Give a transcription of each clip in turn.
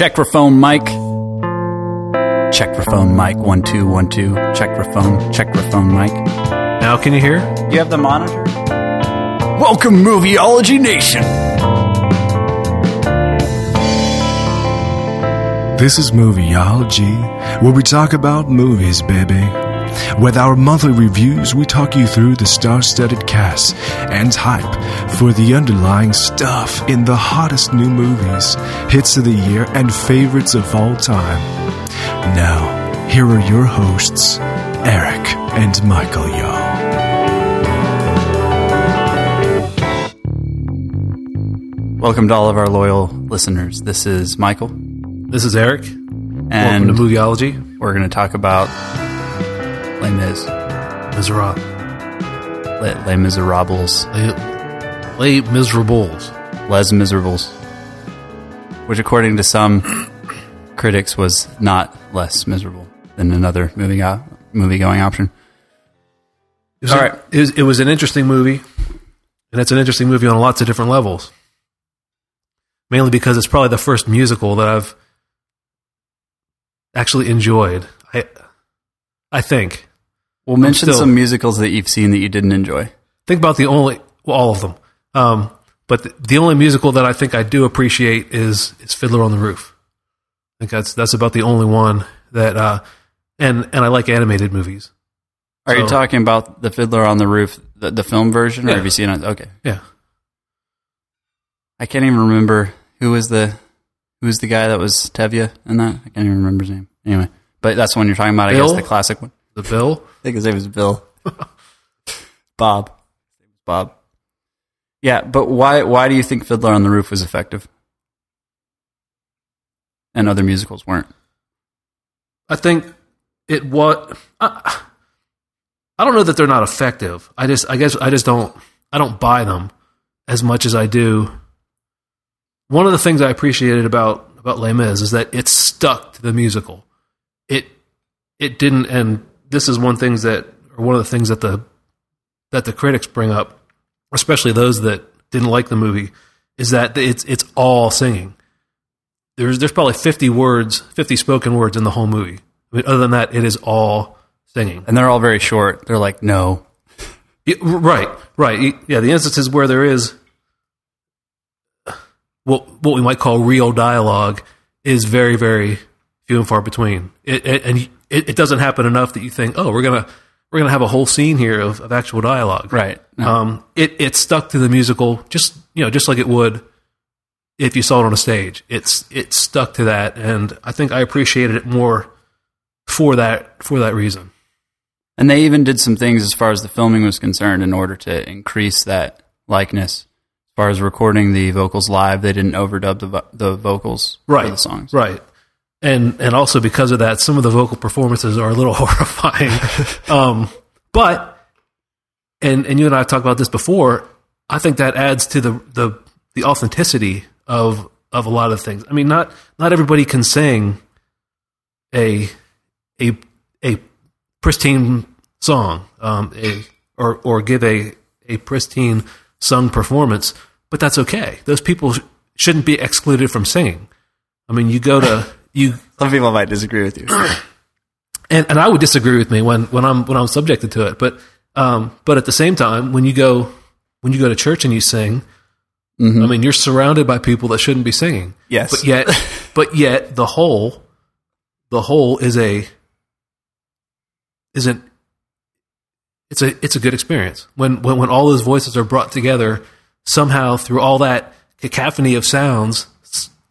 Check for phone mic. Check for phone mic. One two one two. Check for phone. Check for phone mic. Now can you hear? You have the monitor. Welcome, Movieology Nation. This is Movieology, where we talk about movies, baby. With our monthly reviews, we talk you through the star studded cast and hype for the underlying stuff in the hottest new movies, hits of the year, and favorites of all time. Now, here are your hosts, Eric and Michael Yo. Welcome to all of our loyal listeners. This is Michael, This is Eric. and Welcome to Movieology. we're going to talk about Les Mis, Miserables. Les, Les Miserables, Les, Les Miserables. Les Miserables, which, according to some critics, was not less miserable than another movie movie going option. It was, All right. it, was, it was an interesting movie, and it's an interesting movie on lots of different levels. Mainly because it's probably the first musical that I've actually enjoyed. I, I think. We'll mention still- some musicals that you've seen that you didn't enjoy. Think about the only, well, all of them. Um, but the, the only musical that I think I do appreciate is is Fiddler on the Roof. I think that's that's about the only one that, uh, and and I like animated movies. Are you So- talking about the Fiddler on the Roof, the, the film version, or Yeah. have you seen it? Okay, Yeah, I can't even remember who was the who was the guy that was Tevye in that. I can't even remember his name. Anyway, but that's the one you're talking about. I Bill? guess the classic one. the Bill. I think his name was Bill. Bob. Bob. Yeah, but why why do you think Fiddler on the Roof was effective? And other musicals weren't. I think it what I, I don't know that they're not effective. I just I guess I just don't I don't buy them as much as I do. One of the things I appreciated about about Les Mis is that it stuck to the musical. It it didn't, and this is one things that or one of the things that the that the critics bring up, especially those that didn't like the movie, is that it's it's all singing there's there's probably 50 words, 50 spoken words in the whole movie. I mean, other than that, it is all singing. And they're all very short. They're like, no. Right, right. Yeah, the instances where there is what what we might call real dialogue is very, very few and far between. It, it, and it, it doesn't happen enough that you think, oh, we're gonna we're gonna have a whole scene here of, of actual dialogue. Right. No. Um, it it stuck to the musical just you know just like it would if you saw it on a stage. It's it stuck to that, and I think I appreciated it more for that for that reason. And they even did some things as far as the filming was concerned in order to increase that likeness. As far as recording the vocals live, they didn't overdub the, vo- the vocals Right, for the songs. right, and and also because of that, some of the vocal performances are a little horrifying. um, but and and you and I have talked about this before. I think that adds to the the the authenticity of of a lot of things. I mean, not not everybody can sing a a a pristine song, um, a or or give a a pristine sung performance, but that's okay. Those people sh- shouldn't be excluded from singing. I mean, you go to you Some people might disagree with you. and and I would disagree with me when when I'm when I'm subjected to it. But um, but at the same time, when you go when you go to church and you sing, I mean, you're surrounded by people that shouldn't be singing. Yes. But yet, but yet, the whole the whole is a isn't it's a it's a good experience when when when all those voices are brought together somehow through all that cacophony of sounds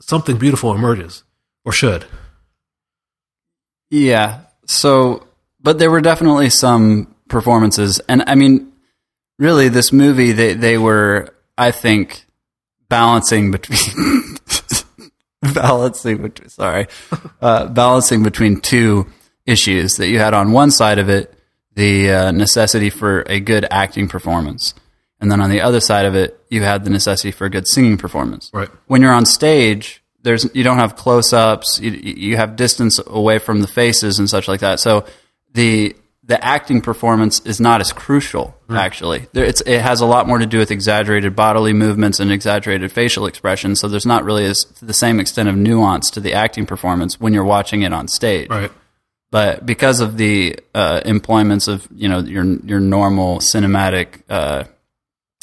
something beautiful emerges or should Yeah. So, but there were definitely some performances, and I mean, really, this movie they they were, I think, balancing between balancing between sorry, uh, balancing between two issues that you had on one side of it the uh, necessity for a good acting performance, and then on the other side of it you had the necessity for a good singing performance. Right. When you're on stage, there's you don't have close ups. You, you have distance away from the faces and such like that. So the the acting performance is not as crucial. Actually, there, it's, it has a lot more to do with exaggerated bodily movements and exaggerated facial expressions. So there's not really as, to the same extent of nuance to the acting performance when you're watching it on stage. Right. But because of the uh, employments of you know your your normal cinematic. Uh,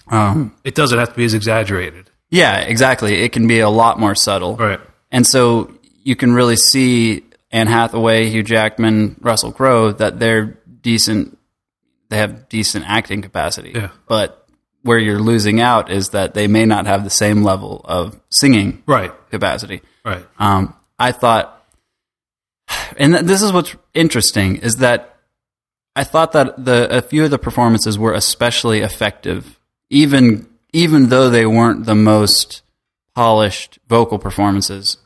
um, It doesn't have to be as exaggerated. Yeah, exactly. It can be a lot more subtle. Right. And so you can really see Anne Hathaway, Hugh Jackman, Russell Crowe that they're decent. They have decent acting capacity. Yeah. But where you're losing out is that they may not have the same level of singing Right. capacity. Right. Um, I thought, and th- this is what's interesting is that I thought that the a few of the performances were especially effective, even even though they weren't the most polished vocal performances.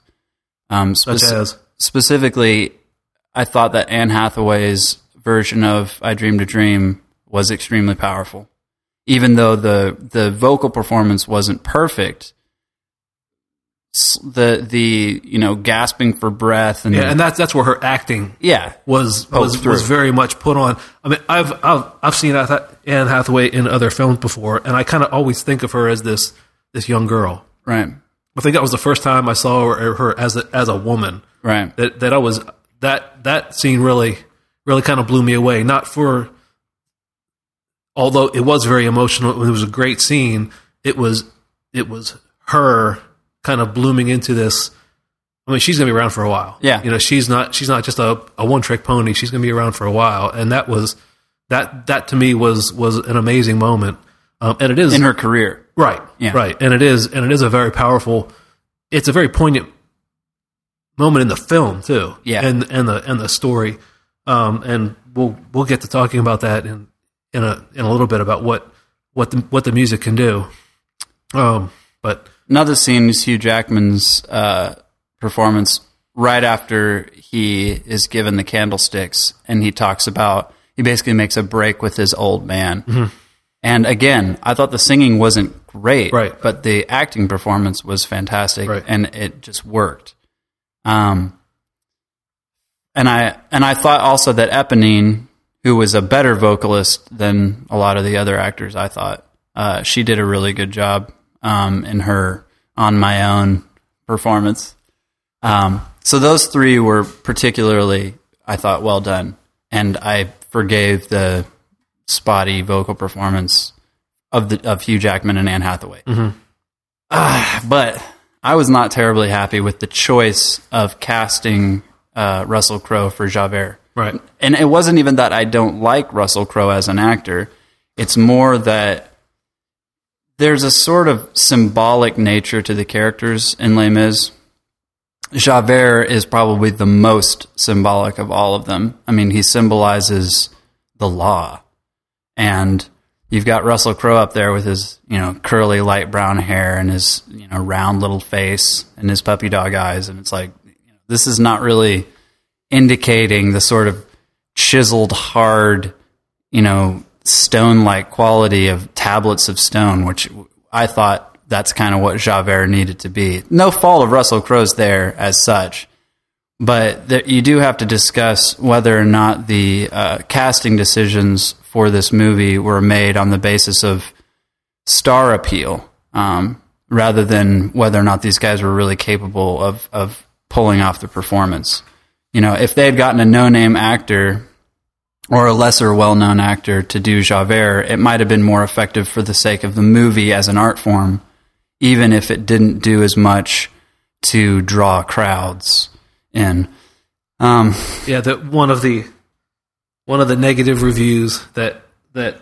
Um, Such speci- as specifically, I thought that Anne Hathaway's version of "I Dreamed a Dream" was extremely powerful, even though the the vocal performance wasn't perfect. The the you know gasping for breath and yeah, and that's that's where her acting yeah was oh, was, through. was very much put on. I mean, I've I've, I've seen Anne Hathaway in other films before, and I kind of always think of her as this this young girl. right I think that was the first time I saw her, her as a, as a woman. right That that I was that that scene really really kind of blew me away. Not for although it was very emotional, it was a great scene. It was it was her kind of blooming into this. I mean, she's gonna be around for a while. Yeah. you know, she's not she's not just a, a one trick pony. She's gonna be around for a while, and that was that that to me was was an amazing moment. Um, and it is in her career Right. Yeah. Right. And it is and it is a very powerful it's a very poignant moment in the film too. Yeah. And and the and the story. Um and we'll we'll get to talking about that in in a in a little bit about what what the what the music can do. Um but another scene is Hugh Jackman's uh, performance right after he is given the candlesticks, and he talks about he basically makes a break with his old man. Mm-hmm. And again, I thought the singing wasn't great, Right. But the acting performance was fantastic, Right. and it just worked. Um, and I and I thought also that Eponine, who was a better vocalist than a lot of the other actors, I thought uh, she did a really good job um, in her "On My Own" performance. Um, so those three were particularly, I thought, well done, and I forgave the spotty vocal performance of the of Hugh Jackman and Anne Hathaway. Ah, but I was not terribly happy with the choice of casting uh, Russell Crowe for Javert. right. And it wasn't even that I don't like Russell Crowe as an actor. It's more that there's a sort of symbolic nature to the characters in Les Mis. Javert is probably the most symbolic of all of them. I mean, he symbolizes the law. And you've got Russell Crowe up there with his, you know, curly light brown hair and his, you know, round little face and his puppy dog eyes. And it's like, you know, this is not really indicating the sort of chiseled, hard, you know, stone like quality of tablets of stone, which I thought that's kind of what Javert needed to be. No fault of Russell Crowe's there as such, but you do have to discuss whether or not the uh, casting decisions for this movie were made on the basis of star appeal um, rather than whether or not these guys were really capable of, of pulling off the performance. You know, if they had gotten a no name actor or a lesser well known actor to do Javert, it might have been more effective for the sake of the movie as an art form, even if it didn't do as much to draw crowds in. Um, Yeah, that one of the one of the negative reviews that that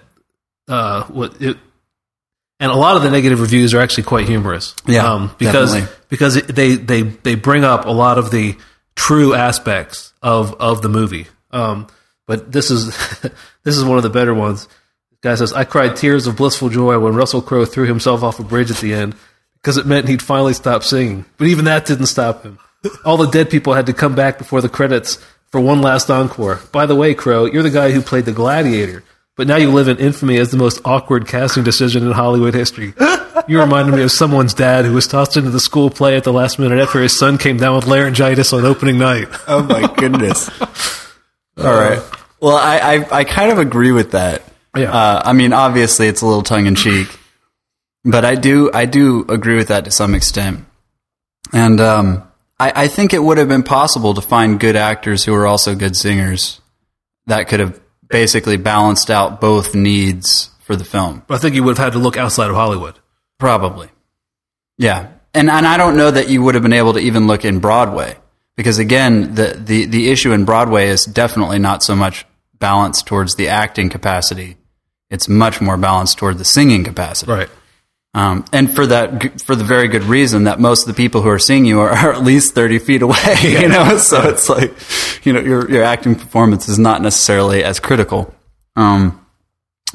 uh what it and a lot of the negative reviews are actually quite humorous. Yeah, um, because definitely. because it, they they they bring up a lot of the true aspects of of the movie. Um, but this is this is one of the better ones. This guy says, "I cried tears of blissful joy when Russell Crowe threw himself off a bridge at the end because it meant he'd finally stop singing. But even that didn't stop him. All the dead people had to come back before the credits for one last encore. By the way, Crowe, you're the guy who played the gladiator, but now you live in infamy as the most awkward casting decision in Hollywood history. You reminded me of someone's dad who was tossed into the school play at the last minute after his son came down with laryngitis on opening night. oh my goodness. Uh, All right. Well, I, I, I kind of agree with that. Yeah. Uh, I mean, obviously, it's a little tongue in cheek, but I do I do agree with that to some extent. And um, I, I think it would have been possible to find good actors who were also good singers that could have basically balanced out both needs for the film. But I think you would have had to look outside of Hollywood. Probably. Yeah. And and I don't know that you would have been able to even look in Broadway. Because again, the, the, the issue in Broadway is definitely not so much balanced towards the acting capacity. It's much more balanced toward the singing capacity. Right. Um, and for that, for the very good reason that most of the people who are seeing you are, are at least 30 feet away, you know? So it's like, you know, your, your acting performance is not necessarily as critical. Um,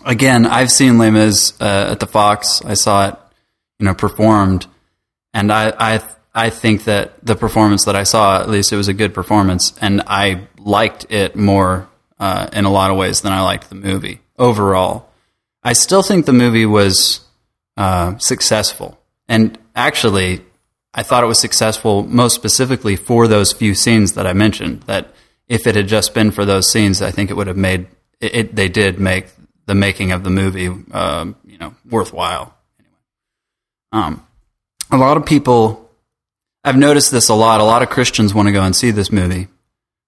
again, I've seen Les Mis, uh, at the Fox. I saw it, you know, performed. And I, I, I think that the performance that I saw, at least it was a good performance. And I liked it more, uh, in a lot of ways than I liked the movie overall. I still think the movie was, uh, successful. And actually, I thought it was successful most specifically for those few scenes that I mentioned. That if it had just been for those scenes, I think it would have made it. it they did make the making of the movie, um, you know, worthwhile. Anyway, um, a lot of people, I've noticed this a lot. A lot of Christians want to go and see this movie,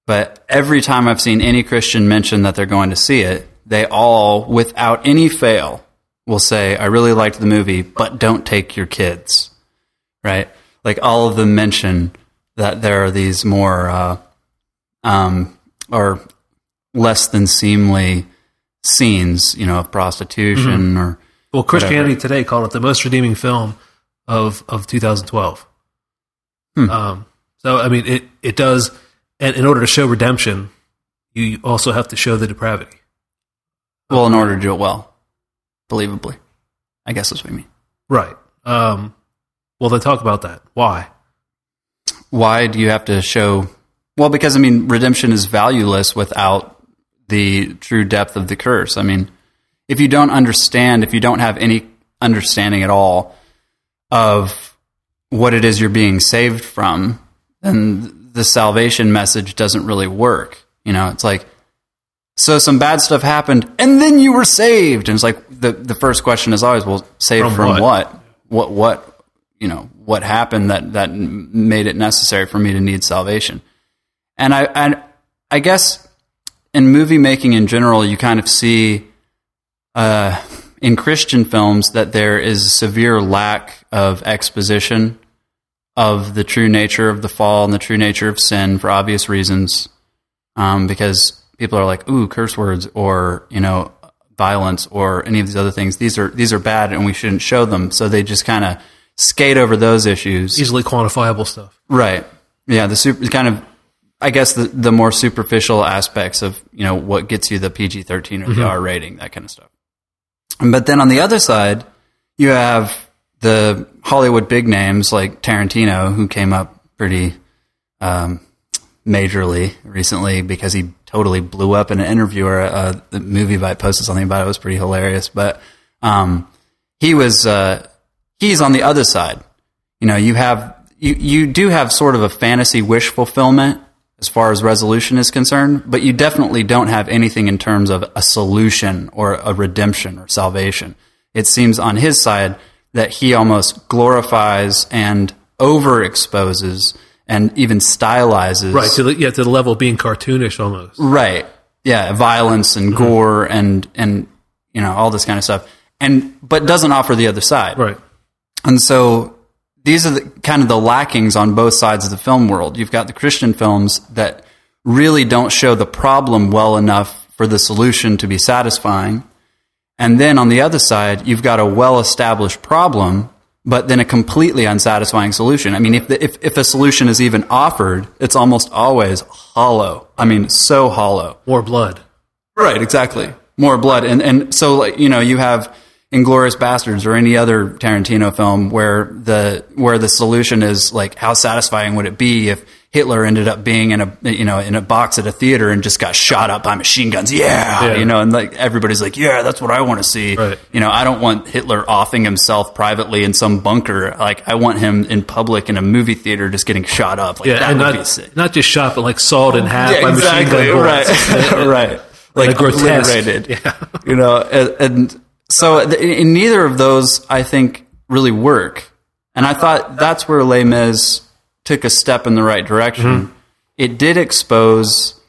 but every time I've seen any Christian mention that they're going to see it, they all, without any fail, will say, I really liked the movie, but don't take your kids. Right? Like all of them mention that there are these more, uh, um, or less than seemly scenes, you know, of prostitution or, Well, Christianity Today called it the most redeeming film of of 2012. Hmm. Um, so I mean, it it does, and in order to show redemption, you also have to show the depravity. well, in order to do it well, believably. I guess that's what you mean. Right. Um, well, they talk about that. Why? why do you have to show well because i mean redemption is valueless without the true depth of the curse i mean if you don't understand if you don't have any understanding at all of what it is you're being saved from then the salvation message doesn't really work you know? It's like so some bad stuff happened and then you were saved. And it's like the the first question is always well saved From from, what? what? What what you know what happened that that made it necessary for me to need salvation? And i i, I guess in movie making in general you kind of see uh, in christian films that there is a severe lack of exposition of the true nature of the fall and the true nature of sin for obvious reasons um, because people are like ooh curse words or you know violence or any of these other things. These are these are bad and we shouldn't show them. So they just kind of skate over those issues. Easily quantifiable stuff. right. Yeah the super kind of i guess the, the more superficial aspects of you know what gets you the pg-13 or the r rating that kind of stuff. But then on the other side you have the hollywood big names like tarantino who came up pretty um, majorly recently because he totally blew up in an interview or uh, the movie by posted something about it. It was pretty hilarious. But um, he was uh, he's on the other side. You know, you have you you do have sort of a fantasy wish fulfillment as far as resolution is concerned, but you definitely don't have anything in terms of a solution or a redemption or salvation. It seems on his side that he almost glorifies and overexposes and even stylizes Right. To the, yeah, to the level of being cartoonish almost. Right. Yeah, violence and mm-hmm. gore and and you know all this kind of stuff, and but doesn't offer the other side. Right. And so these are the, kind of the lackings on both sides of the film world. You've got the Christian films that really don't show the problem well enough for the solution to be satisfying. And then on the other side, you've got a well established problem, but then a completely unsatisfying solution. I mean, if, the, if, if a solution is even offered, it's almost always hollow. I mean, so hollow. More blood. Right, exactly. More blood, and and so like you know you have Inglourious Basterds or any other Tarantino film where the where the solution is like how satisfying would it be if Hitler ended up being in a you know in a box at a theater and just got shot up by machine guns? Yeah, Yeah. you know, and like everybody's like, yeah, that's what I want to see. Right. You know, I don't want Hitler offing himself privately in some bunker. Like I want him in public in a movie theater just getting shot up. Like Yeah, that and would be not, sick. not just shot, but like sawed in half Yeah, by exactly. machine gun bullets. Right, right. like grotesque- obliterated. Yeah. You know, and, and so uh, in neither of those, I think, really work. And I thought that's where Les Mis took a step in the right direction. It did expose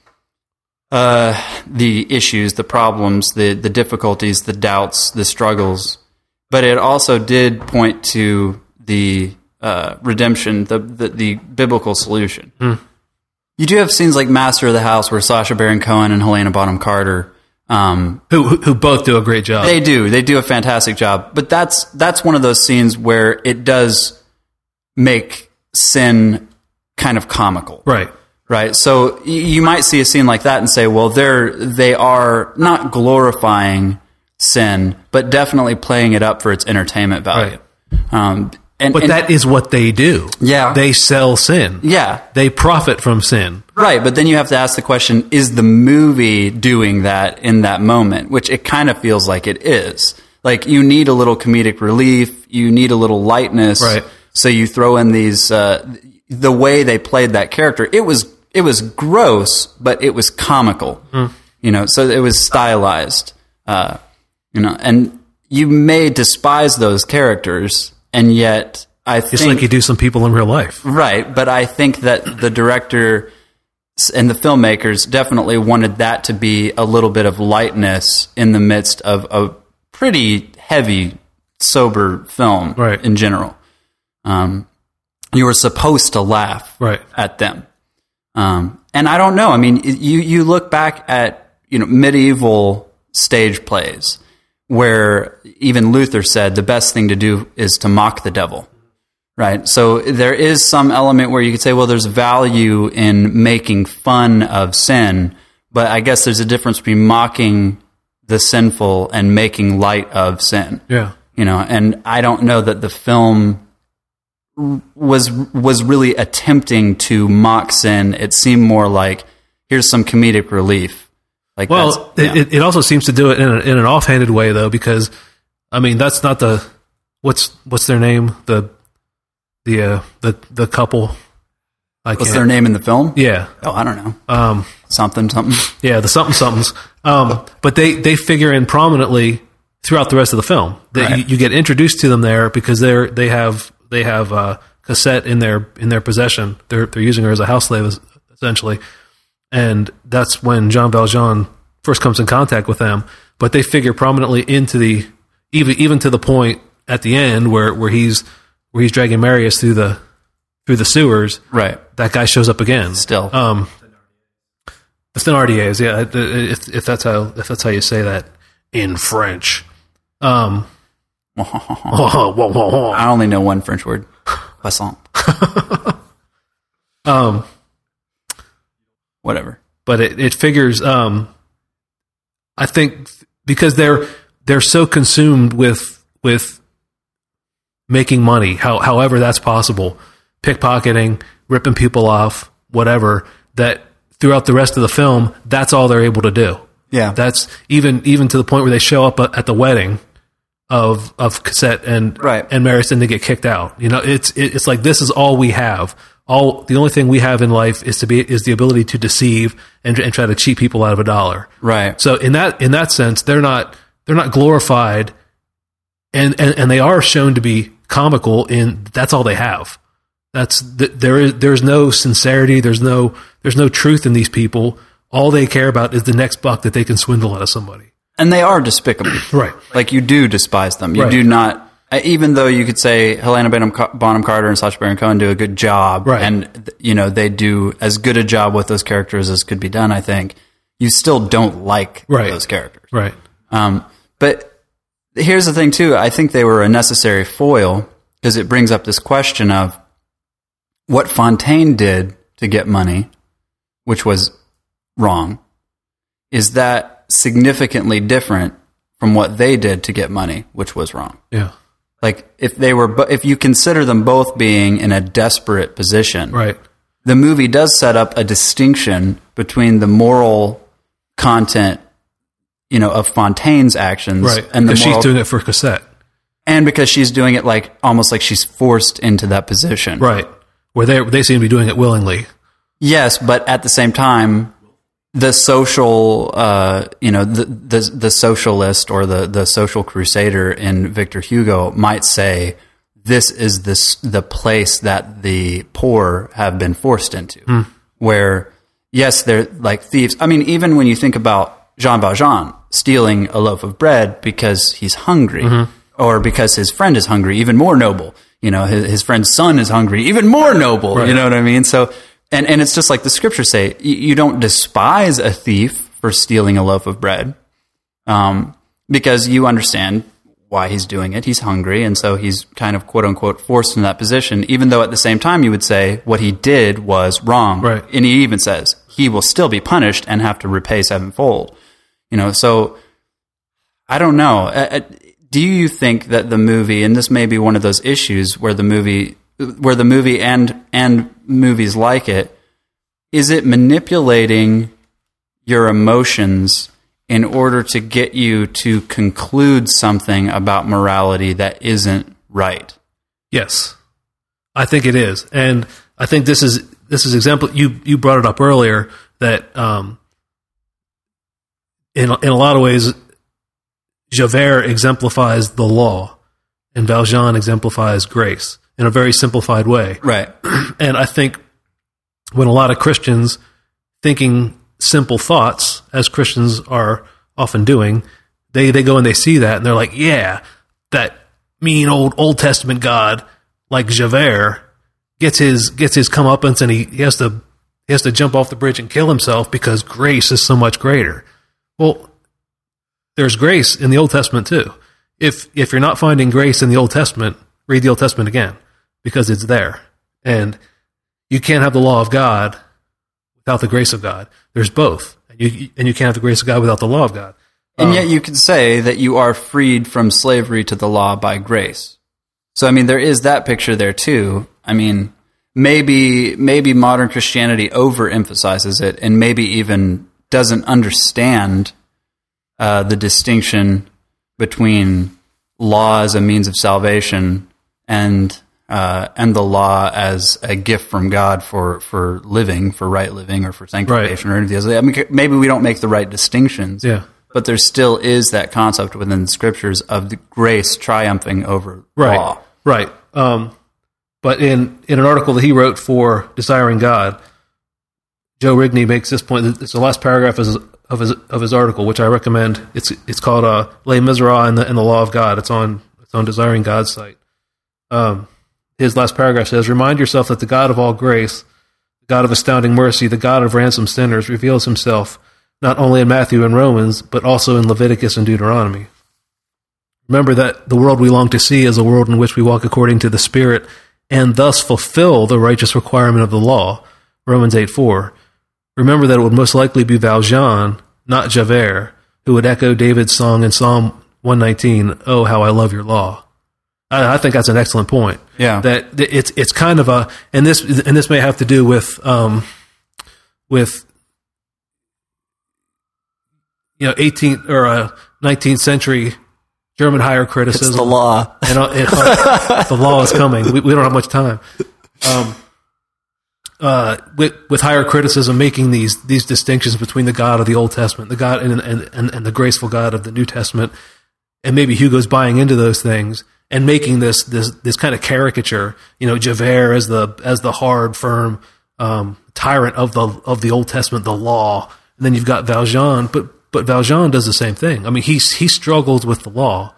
uh, the issues, the problems, the the difficulties, the doubts, the struggles, but it also did point to the uh, redemption, the, the the biblical solution. You do have scenes like Master of the House, where Sacha Baron Cohen and Helena Bonham Carter. Um, who, who who both do a great job. they do. They do a fantastic job. But that's that's one of those scenes where it does make sin kind of comical. right. Right. So you might see a scene like that and say, well, they're they are not glorifying sin, but definitely playing it up for its entertainment value. Um, and, But and- that is what they do. Yeah. They sell sin. yeah, They profit from sin. Right, but then you have to ask the question: Is the movie doing that in that moment? Which it kind of feels like it is. Like you need a little comedic relief, you need a little lightness, Right. So you throw in these uh, the way they played that character. It was it was gross, but it was comical. You know, so it was stylized. Uh, you know, and you may despise those characters, and yet I Just think like you do some people in real life. Right, but I think that the director and the filmmakers definitely wanted that to be a little bit of lightness in the midst of a pretty heavy, sober film Right. in general. Um, you were supposed to laugh Right. at them. Um, and I don't know. I mean, you you look back at you know medieval stage plays where even Luther said the best thing to do is to mock the devil. Right. So there is some element where you could say, well, there's value in making fun of sin, but I guess there's a difference between mocking the sinful and making light of sin Yeah. you know and i don't know that the film was was really attempting to mock sin it seemed more like here's some comedic relief like Well, yeah. it, it, also seems to do it in, a, in an offhanded way, though, because I mean that's not the what's what's their name the the uh, the the couple. I what's their name in the film Yeah, oh i don't know um, something something yeah, the something somethings. Um, but they they figure in prominently throughout the rest of the film. That Right. you, you get introduced to them there because they're they have they have uh, Cosette in their in their possession. They're they're using her as a house slave essentially, and that's when Jean Valjean first comes in contact with them. But they figure prominently into the even even to the point at the end where where he's where he's dragging Marius through the through the sewers. right That guy shows up again. still Um, the Thenardiers, yeah. If, if that's how if that's how you say that in French. Um, i only know one french word croissant um, whatever but it, it figures. Um, I think because they're they're so consumed with with making money, how, however that's possible, pickpocketing, ripping people off, whatever. That throughout the rest of the film, that's all they're able to do. yeah That's even even to the point where they show up at the wedding of of Cosette and Right. and Marius and they get kicked out. You know, it's it's like this is all we have. All the only thing we have in life is to be is the ability to deceive and, and try to cheat people out of a dollar. right So in that in that sense, they're not they're not glorified, and and, and they are shown to be comical. In that's all they have. That's th- there is there's no sincerity. There's no there's no truth in these people. All they care about is the next buck that they can swindle out of somebody. And they are despicable Right. like you do despise them. You Right. do not, uh, even though you could say Helena Bonham, Bonham Carter and Sacha Baron Cohen do a good job, Right. and you know they do as good a job with those characters as could be done. I think you still don't like Right. those characters. Right. Um, but here's the thing too. I think they were a necessary foil because it brings up this question of what Fantine did to get money, which was wrong. Is that significantly different from what they did to get money, which was wrong? Yeah. Like if they were, if you consider them both being in a desperate position, Right. the movie does set up a distinction between the moral content, you know, of Fantine's actions, Right. and the because she's doing it for Cosette. and because she's doing it like almost like she's forced into that position, Right. Where they they seem to be doing it willingly. Yes, but at the same time, the social, uh, you know, the, the the socialist or the the social crusader in Victor Hugo might say, "This is this the place that the poor have been forced into." Where, yes, they're like thieves. I mean, even when you think about Jean Valjean stealing a loaf of bread because he's hungry, or because his friend is hungry, even more noble. You know, his, his friend's son is hungry, even more noble. You know what I mean? So, and, and it's just like the scriptures say, you, you don't despise a thief for stealing a loaf of bread, um, because you understand why he's doing it. He's hungry, and so he's kind of quote unquote forced in that position. Even though at the same time you would say what he did was wrong, Right. And he even says he will still be punished and have to repay sevenfold. You know, so I don't know. Do you think that the movie, and this may be one of those issues where the movie, where the movie and and movies like it, is it manipulating your emotions in order to get you to conclude something about morality that isn't right? Yes, I think it is, and I think this is this is example. You you brought it up earlier that um, in in a lot of ways, Javert exemplifies the law, and Valjean exemplifies grace in a very simplified way. Right. And I think when a lot of Christians thinking simple thoughts, as Christians are often doing, they, they go and they see that and they're like, yeah, that mean old Old Testament God like Javert gets his gets his comeuppance and he, he has to he has to jump off the bridge and kill himself because grace is so much greater. Well, there's grace in the Old Testament too. If if you're not finding grace in the Old Testament, read the Old Testament again because it's there. And you can't have the law of God without the grace of God. There's both. And you and you can't have the grace of God without the law of God. And yet you could say that you are freed from slavery to the law by grace. So I mean there is that picture there too. I mean maybe maybe modern Christianity overemphasizes it and maybe even doesn't understand uh, the distinction between law as a means of salvation and uh, and the law as a gift from God for for living, for right living, or for sanctification, or anything else. I mean, maybe we don't make the right distinctions Yeah. but there still is that concept within the scriptures of the grace triumphing over Right. law. Right. Um, but in, in an article that he wrote for Desiring God, Joe Rigney makes this point. It's the last paragraph of his, of his, of his article, which I recommend. It's it's called uh, "Les Miserables and the, and the Law of God." It's on it's on Desiring God's site. Um, his last paragraph says, "Remind yourself that the God of all grace, the God of astounding mercy, the God of ransomed sinners, reveals Himself not only in Matthew and Romans, but also in Leviticus and Deuteronomy." Remember that the world we long to see is a world in which we walk according to the Spirit and thus fulfill the righteous requirement of the law. Romans 8 4. Remember that it would most likely be Valjean, not Javert, who would echo David's song in Psalm 119, Oh, how I love your law. I, I think that's an excellent point. Yeah. That it's it's kind of a and this and this may have to do with um with you know 18th or uh, 19th century German higher criticism It's the law. and uh, it, uh, the law is coming. We, we don't have much time. Um, uh, with with higher criticism, making these these distinctions between the God of the Old Testament, the God and and and, and the graceful God of the New Testament, and maybe Hugo's buying into those things and making this this this kind of caricature. You know, Javert as the as the hard, firm um, tyrant of the of the Old Testament, the law, and then you've got Valjean, but but Valjean does the same thing. I mean, he he struggles with the law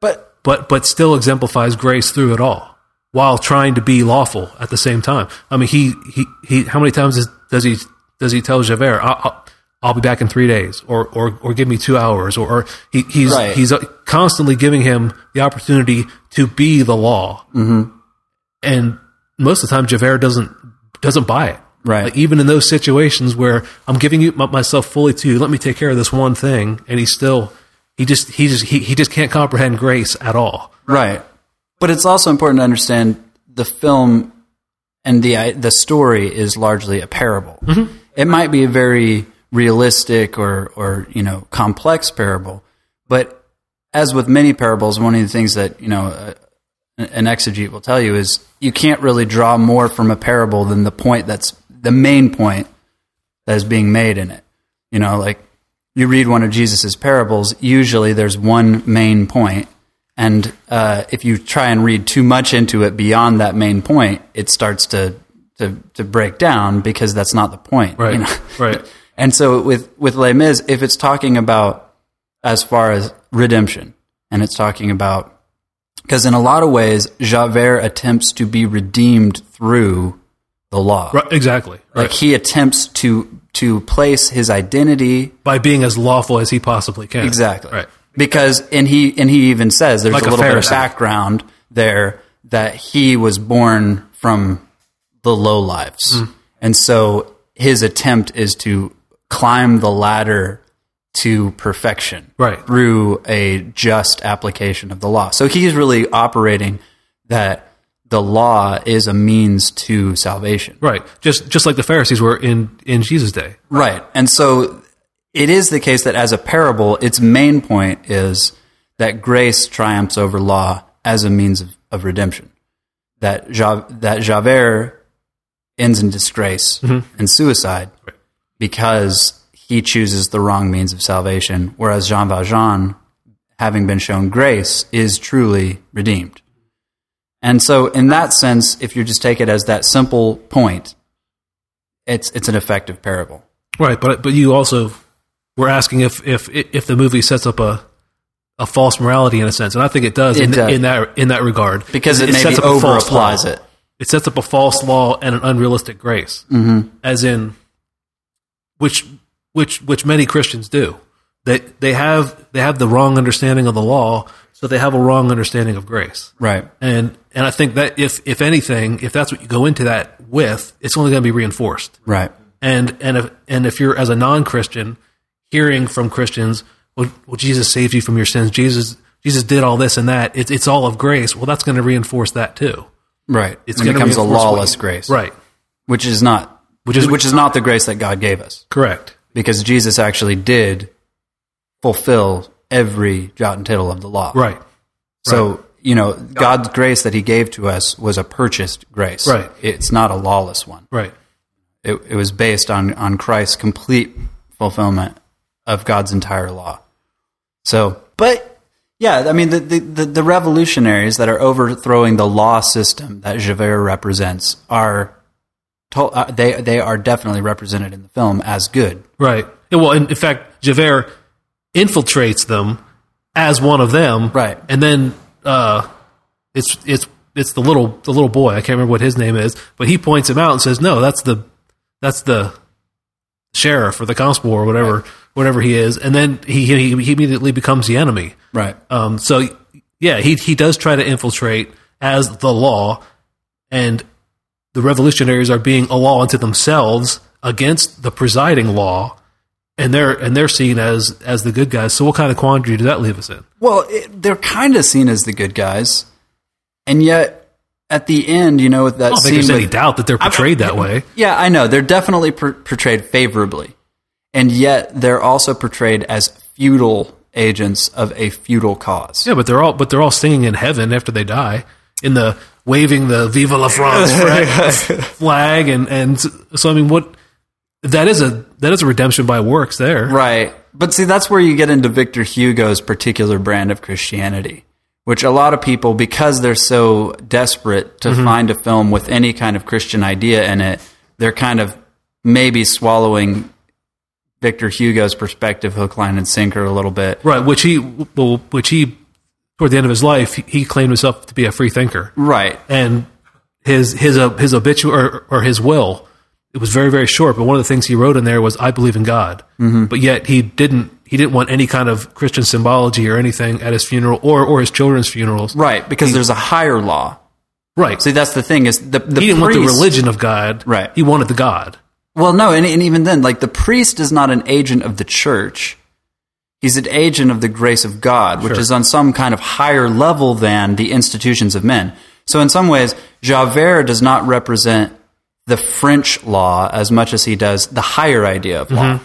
But but but still exemplifies grace through it all while trying to be lawful at the same time. I mean, he he, he how many times does, does he does he tell Javert, I'll, I'll, I'll be back in three days, or or, or give me two hours, or, or he, he's Right. he's uh, constantly giving him the opportunity to be the law, mm-hmm. and most of the time Javert doesn't doesn't buy it. Right. Like even in those situations where I'm giving you myself fully to you, let me take care of this one thing, and he still he just he just he, he just can't comprehend grace at all. right. But it's also important to understand the film and the the story is largely a parable. It might be a very realistic or or you know complex parable, but as with many parables, one of the things that you know uh, an exegete will tell you is you can't really draw more from a parable than the point that's the main point that is being made in it. You know, like you read one of Jesus's parables, usually there's one main point, and uh, if you try and read too much into it beyond that main point, it starts to to, to break down because that's not the point. Right. You know? Right. And so with with Les Mis, if it's talking about as far as redemption, and it's talking about because in a lot of ways, Javert attempts to be redeemed through the law. Right, exactly. Right. Like he attempts to to place his identity By being as lawful as he possibly can. exactly Right. because and he and he even says there's Like a a little bit of background there that he was born from the low lives, Mm. and so his attempt is to climb the ladder to perfection Right. through a just application of the law. So he's really operating that the law is a means to salvation. Right. Just just like the Pharisees were in in Jesus' day. Right. And so it is the case that as a parable, its main point is that grace triumphs over law as a means of, of redemption. That, Ja- that Javert ends in disgrace mm-hmm. and suicide Right. Because he chooses the wrong means of salvation, whereas Jean Valjean, having been shown grace, is truly redeemed. And so, in that sense, if you just take it as that simple point, it's, it's an effective parable. Right. But but you also were asking if if if the movie sets up a a false morality in a sense, and I think it does, It in, does. in that in that regard because it, maybe sets up a over false applies it. It sets up a false law and an unrealistic grace, mm-hmm. as in which which which many Christians do. They they have they have the wrong understanding of the law, so they have a wrong understanding of grace. Right. And and I think that if if anything, if that's what you go into that with, it's only going to be reinforced. Right. And and if and if you're as a non-Christian hearing from Christians, well, well Jesus saved you from your sins. Jesus Jesus did all this and that. It's it's all of grace. Well, that's going to reinforce that too. Right. It's It becomes a lawless you- grace. Right. Which is not Which is- which is not the grace that God gave us. Correct. Because Jesus actually did fulfill every jot and tittle of the law. Right. So, you know, God's grace that he gave to us was a purchased grace. Right. It's not a lawless one. Right. It, it was based on, on Christ's complete fulfillment of God's entire law. So, but yeah, I mean, the, the, the, the revolutionaries that are overthrowing the law system that Javert represents are, to, uh, they, they are definitely represented in the film as good. Right. Well, in, in fact, Javert infiltrates them as one of them. Right. And then uh, it's it's it's the little the little boy. I can't remember what his name is, but he points him out and says, "No, that's the that's the sheriff or the constable or whatever whatever he is." And then he he, he immediately becomes the enemy. Right. Um, so yeah, he he does try to infiltrate as the law, and the revolutionaries are being a law unto themselves against the presiding law, and they're and they're seen as as the good guys. So what kind of quandary does that leave us in? Well, it, they're kind of seen as the good guys, and yet at the end, you know, with that I don't think scene there's any doubt that they're portrayed that way. Yeah, I know they're definitely per- portrayed favorably, and yet they're also portrayed as feudal agents of a feudal cause. Yeah, but they're all but they're all singing in heaven after they die in the waving the "Viva la France" flag, flag and and so I mean what that is a that is a redemption by works there. Right. But see, that's where you get into Victor Hugo's particular brand of Christianity, which a lot of people, because they're so desperate to mm-hmm. find a film with any kind of Christian idea in it, they're kind of maybe swallowing Victor Hugo's perspective, hook, line, and sinker a little bit. Right, which he well, which he toward the end of his life he, he claimed himself to be a free thinker, Right. and his his uh, his obituary or, or his will it was very very short. But one of the things he wrote in there was "I believe in God," mm-hmm. but yet he didn't he didn't want any kind of Christian symbology or anything at his funeral or or his children's funerals. Right. Because there's a higher law. Right, See, that's the thing is the, the he didn't want the religion of God. Right. he wanted the God. Well, no, and, and even then, like the priest is not an agent of the church. He's an agent of the grace of God, which Sure. is on some kind of higher level than the institutions of men. So, in some ways, Javert does not represent the French law as much as he does the higher idea of law.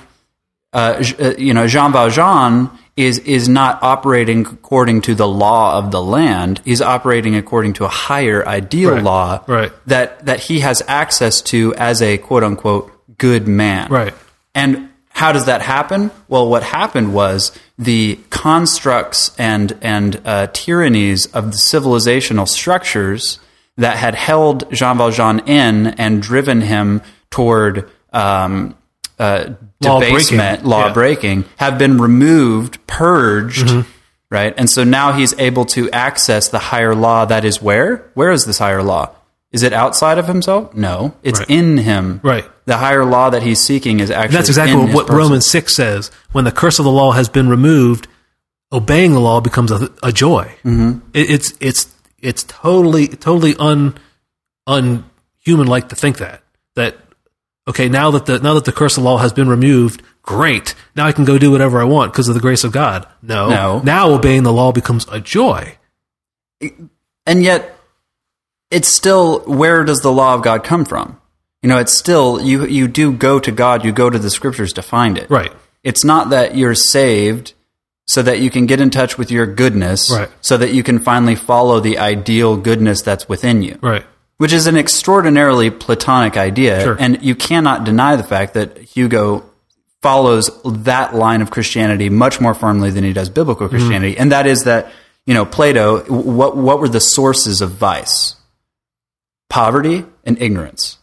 Uh, J- uh, you know, Jean Valjean is is not operating according to the law of the land. He's operating according to a higher ideal Right. law Right. that that he has access to as a quote unquote good man. Right. And how does that happen? Well, what happened was the constructs and and uh, tyrannies of the civilizational structures that had held Jean Valjean in and driven him toward um, uh, Law breaking. law Yeah. breaking, have been removed, purged, right? And so now he's able to access the higher law that is where? Where is this higher law? Is it outside of himself? No, it's Right. in him. Right. The higher law that he's seeking is actually. That's exactly what. Romans 6 says. When the curse of the law has been removed, obeying the law becomes a, a joy. Mm-hmm. It, it's, it's, it's totally, totally un, unhuman like to think that. That, okay, now that the, now that the curse of the law has been removed, great. Now I can go do whatever I want because of the grace of God. No. No. Now obeying the law becomes a joy. and yet it's still where does the law of God come from? You know, it's still you you do go to God, you go to the scriptures to find it. Right. It's not that you're saved so that you can get in touch with your goodness, Right. so that you can finally follow the ideal goodness that's within you. Right. Which is an extraordinarily platonic idea, Sure. and you cannot deny the fact that Hugo follows that line of Christianity much more firmly than he does biblical Mm-hmm. Christianity, and that is that you know Plato. What what were the sources of vice? Poverty and ignorance.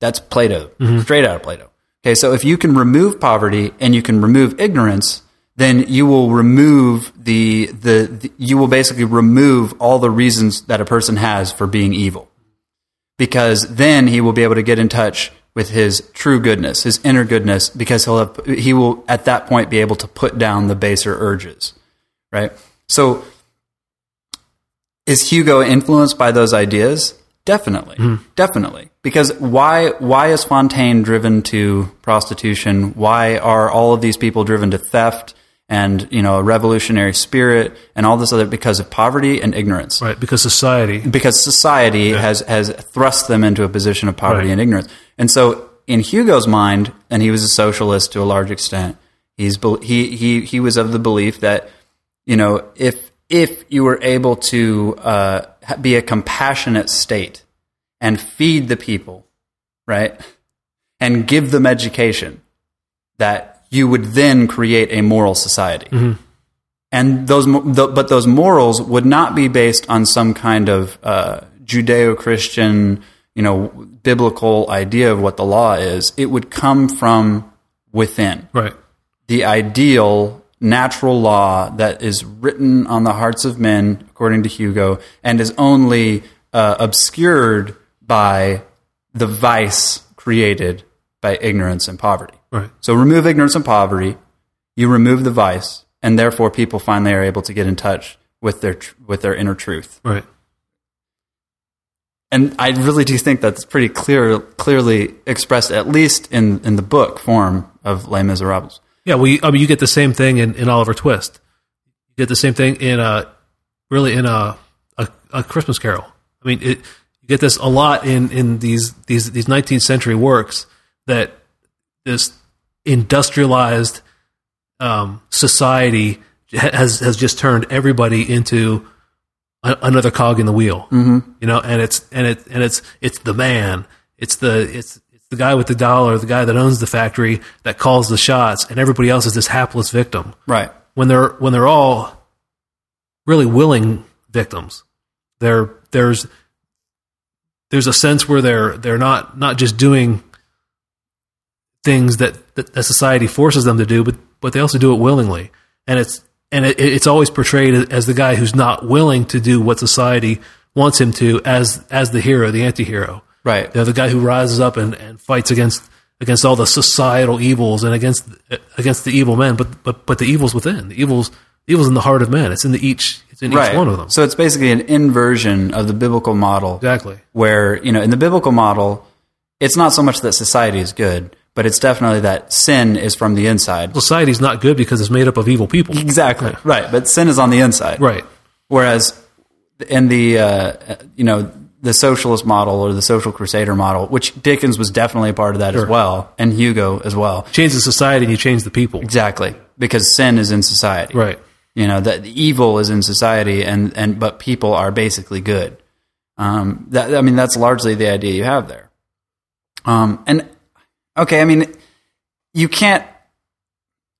That's Plato, Mm-hmm. straight out of Plato. Okay, so if you can remove poverty and you can remove ignorance, then you will remove the, the, the you will basically remove all the reasons that a person has for being evil because then he will be able to get in touch with his true goodness, his inner goodness, because he'll have, he will at that point be able to put down the baser urges, right? So, is Hugo influenced by those ideas? Definitely, hmm. definitely. Because why why is Fantine driven to prostitution? Why are all of these people driven to theft and you know a revolutionary spirit and all this other because of poverty and ignorance? Right. Because society. because society has has thrust them into a position of poverty Right. and ignorance. And so, in Hugo's mind, and he was a socialist to a large extent. He's he he he was of the belief that you know if if you were able to uh, be a compassionate state and feed the people, right, and give them education, that you would then create a moral society. And those mo- th- but those morals would not be based on some kind of uh, judeo-christian you know biblical idea of what the law is. It would come from within. Right. the ideal natural law that is written on the hearts of men according to hugo and is only uh, obscured by the vice created by ignorance and poverty Right. so remove ignorance and poverty, you remove the vice, and therefore people finally are able to get in touch with their tr- with their inner truth. Right. And I really do think that's pretty clear, clearly expressed, at least in, in the book form of Les Miserables. Yeah, well, you, I mean, you get the same thing in, in Oliver Twist. You get the same thing in a really in a a, a Christmas Carol. I mean, it, you get this a lot in, in these these these 19th century works that this industrialized um, society has has just turned everybody into a, another cog in the wheel. Mm-hmm. You know, and it's and it and it's it's the man. It's the it's it's the guy with the dollar, the guy that owns the factory that calls the shots, and everybody else is this hapless victim. Right. When they're when they're all really willing victims. There there's there's a sense where they're they're not not just doing things that, that, that society forces them to do, but but they also do it willingly, and it's and it, it's always portrayed as the guy who's not willing to do what society wants him to as as the hero, the anti-hero. Right. They're the guy who rises up and, and fights against against all the societal evils and against against the evil men, but but but the evils within, the evils evils in the heart of man. It's in the each it's in Right. each one of them. So it's basically an inversion of the biblical model Exactly. where you know in the biblical model it's not so much that society is good but it's definitely that sin is from the inside Society's not good because it's made up of evil people. exactly right but sin is on the inside Right. whereas in the uh, you know the socialist model or the social crusader model which dickens was definitely a part of that as well and hugo as well. Change the society and you change the people. exactly. Because sin is in society. Right. you know that evil is in society and and but people are basically good. Um that i mean that's largely the idea you have there. Um and okay i mean you can't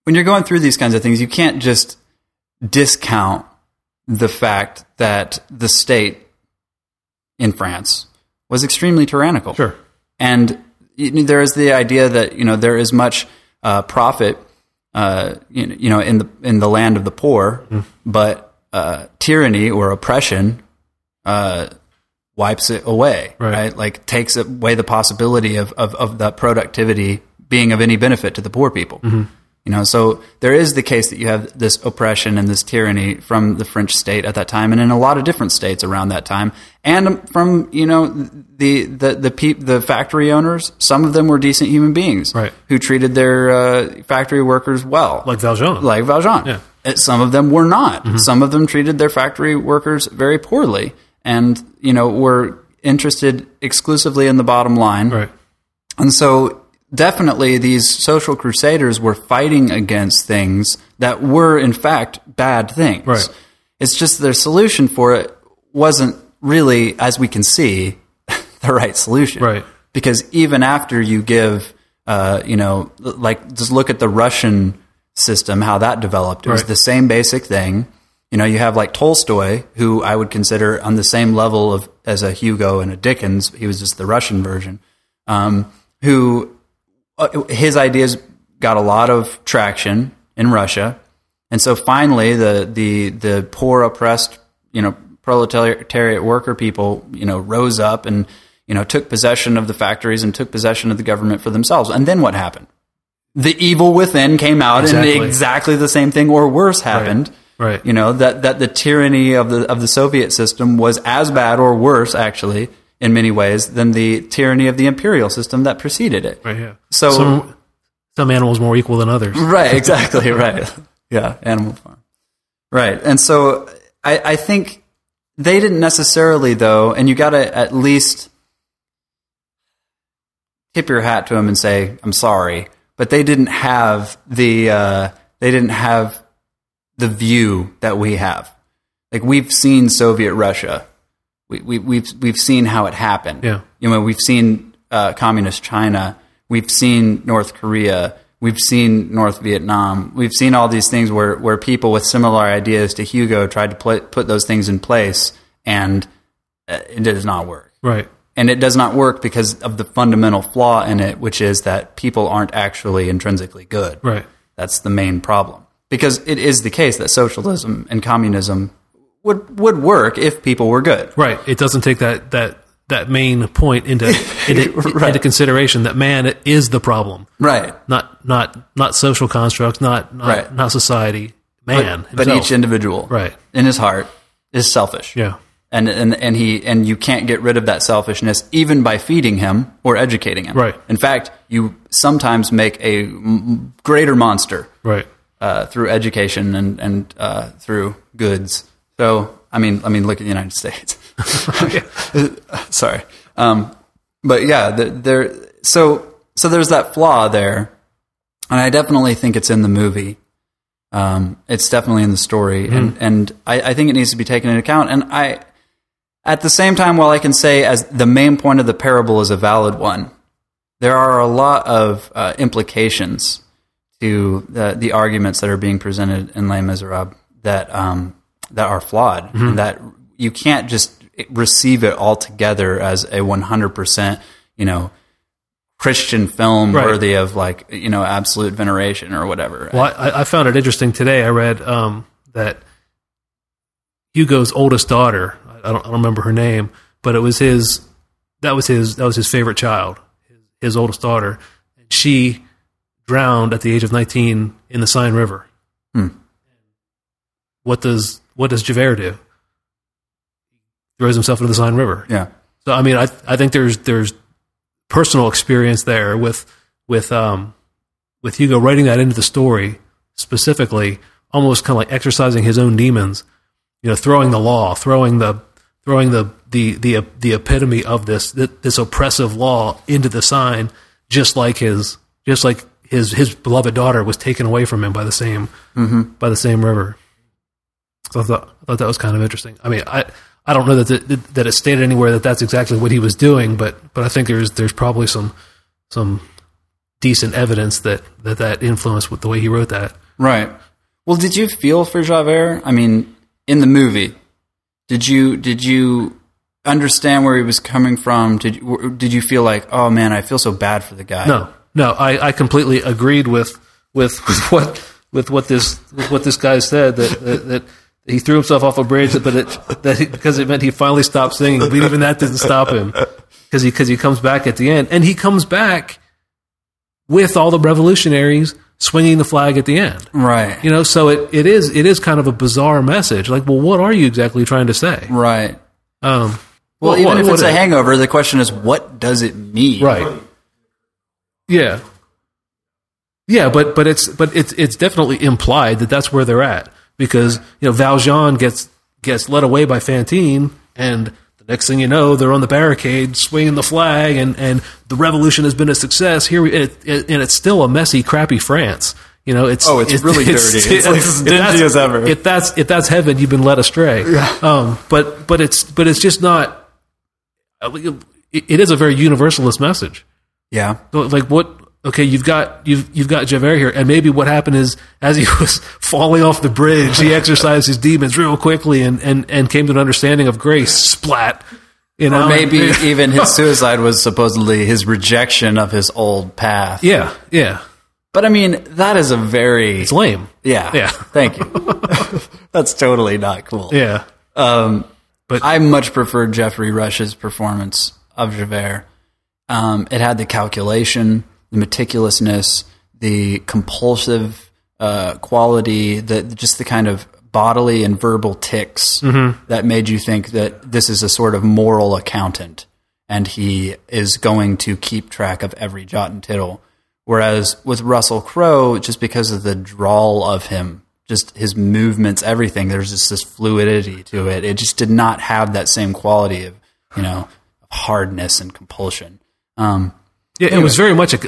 when you're going through these kinds of things, you can't just discount the fact that the state in France was extremely tyrannical. Sure. And there is the idea that you know there is much uh, profit, uh, you know, in the in the land of the poor, but uh, tyranny or oppression uh, wipes it away, Right. right. Like takes away the possibility of, of of the productivity being of any benefit to the poor people. You know, so there is the case that you have this oppression and this tyranny from the French state at that time, and in a lot of different states around that time, and from you know the the the peop, the factory owners. Some of them were decent human beings, Right. Who treated their uh, factory workers well, Like Valjean. like Valjean. Yeah. Uh, Some of them were not. Some of them treated their factory workers very poorly, and you know were interested exclusively in the bottom line. right. And so, definitely, these social crusaders were fighting against things that were, in fact, bad things. Right. It's just their solution for it wasn't really, as we can see, the right solution. Right. Because even after you give, uh, you know, like just look at the Russian system, how that developed. It was the same basic thing. You know, you have like Tolstoy, who I would consider on the same level of as a Hugo and a Dickens. He was just the Russian version um, who Uh, his ideas got a lot of traction in Russia, and so finally the the the poor oppressed you know proletariat worker people you know rose up and you know took possession of the factories and took possession of the government for themselves. And then what happened? The evil within came out, Exactly. and exactly the same thing or worse happened. Right. You know that that the tyranny of the of the Soviet system was as bad or worse, actually, in many ways, than the tyranny of the imperial system that preceded it. Right. Yeah. So some some animals more equal than others. right, exactly, right. Yeah, Animal Farm. Right, and so I, I think they didn't necessarily though, and you got to at least tip your hat to them and say I'm sorry, but they didn't have the uh, they didn't have the view that we have. Like we've seen Soviet Russia, we, we, we've we've seen how it happened. Yeah. you know we've seen uh, communist China, we've seen North Korea, we've seen North Vietnam, we've seen all these things where where people with similar ideas to Hugo tried to put put those things in place, and uh, it does not work. Right. And it does not work because of the fundamental flaw in it, which is that people aren't actually intrinsically good. Right. That's the main problem. Because it is the case that socialism and communism would would work if people were good. Right. It doesn't take that that that main point into into, Right. into consideration that man is the problem, Right. not not not social constructs, not not, Right. not society. Man, But, but each individual Right. in his heart is selfish. yeah. And, and and he and you can't get rid of that selfishness even by feeding him or educating him. Right. In fact, you sometimes make a greater monster Right. uh, through education and and uh, through goods. So I mean, I mean, look at the United States. Sorry, um, but yeah, the, there. So so there's that flaw there, and I definitely think it's in the movie. Um, it's definitely in the story, and and I, I think it needs to be taken into account. And I, at the same time, while I can say as the main point of the parable is a valid one, there are a lot of uh, implications to the, the arguments that are being presented in Les Miserables that um, that are flawed. and That you can't just receive it altogether as a one hundred percent, you know, Christian film Right. worthy of like you know absolute veneration or whatever. Well, I, I found it interesting today. I read um, that Hugo's oldest daughter. I don't, I don't remember her name, but it was his. That was his. That was his favorite child. His, his oldest daughter. And She drowned at the age of nineteen in the Seine River. Hmm. What does What does Javert do? Throws himself into the Seine River. yeah, So I mean, I I think there's there's personal experience there with with um with Hugo writing that into the story specifically, almost kind of like exercising his own demons. You know, throwing the law, throwing the throwing the the the the epitome of this this oppressive law into the Seine, just like his just like his his beloved daughter was taken away from him by the same by the same river. So I thought, I thought that was kind of interesting. I mean, I I don't know that the, that it's stated anywhere that that's exactly what he was doing, but but I think there's there's probably some some decent evidence that that, that influenced with the way he wrote that. Right. Well, did you feel for Javert? I mean, in the movie, did you did you understand where he was coming from? Did you, did you feel like, oh man, I feel so bad for the guy? No, no, I, I completely agreed with with, with what with what this with what this guy said that, that that he threw himself off a bridge, but it that he, because it meant he finally stopped singing. But even that didn't stop him because he because he comes back at the end, and he comes back with all the revolutionaries swinging the flag at the end. Right. You know, so it, it is it is kind of a bizarre message. Like, well, what are you exactly trying to say? Right. Um, Well, what- even what- if it's a hangover, the question is, what does it mean? right? Yeah, yeah, but but it's but it's it's definitely implied that that's where they're at because you know Valjean gets gets led away by Fantine, and the next thing you know, they're on the barricade swinging the flag, and and the revolution has been a success. Here, we, it, it, and it's still a messy, crappy France. You know, it's Oh, it's really dirty. It's like as if dingy as ever. If that's if that's heaven, you've been led astray. Um, but but it's but it's just not. It, it is a very universalist message. Yeah. So, like what okay you've got you've you've got Javert here and maybe what happened is as he was falling off the bridge he exercised his demons real quickly and and and came to an understanding of grace splat you know Or maybe even his suicide was supposedly his rejection of his old path. yeah yeah But I mean, that is a very it's lame yeah. Yeah. Thank you. That's totally not cool. yeah Um, But- I much preferred Geoffrey Rush's performance of Javert. Um, it had the calculation, the meticulousness, the compulsive uh, quality, the just the kind of bodily and verbal ticks that made you think that this is a sort of moral accountant, and he is going to keep track of every jot and tittle. Whereas with Russell Crowe, just because of the drawl of him, just his movements, everything, there's just this fluidity to it. It just did not have that same quality of, you know, hardness and compulsion. Um, yeah it was very much a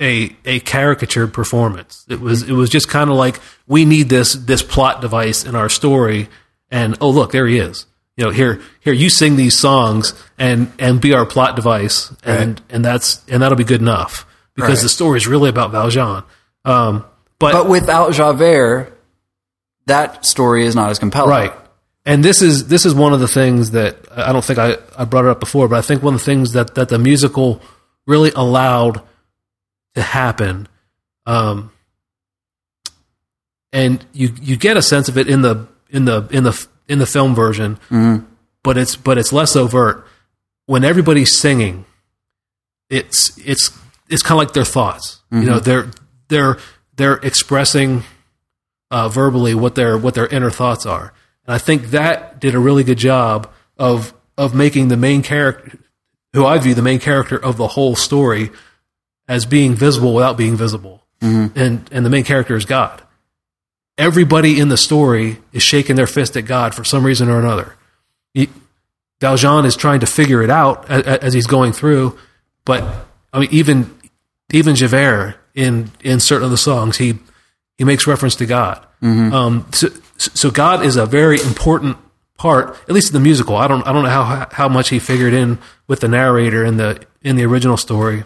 a, a caricatured performance. It was it was just kind of like we need this this plot device in our story and oh look there he is. You know here here you sing these songs and and be our plot device and and that's and that'll be good enough because Right. the story is really about Valjean. Um but, but without Javert, that story is not as compelling. right. And this is this is one of the things that I don't think I, I brought it up before but I think one of the things that that the musical really allowed to happen um and you you get a sense of it in the in the in the in the film version but it's but it's less overt. When everybody's singing it's it's it's kind of like their thoughts. You know they're they're they're expressing uh, verbally what their what their inner thoughts are. And i think that did a really good job of of making the main character who i view the main character of the whole story as being visible without being visible. And and the main character is god. Everybody in the story is shaking their fist at god for some reason or another. He, Valjean is trying to figure it out as, as he's going through, but I mean, even even Javert in in certain of the songs, he he makes reference to God. Um, so, so God is a very important part, at least in the musical. I don't I don't know how how much he figured in with the narrator in the in the original story,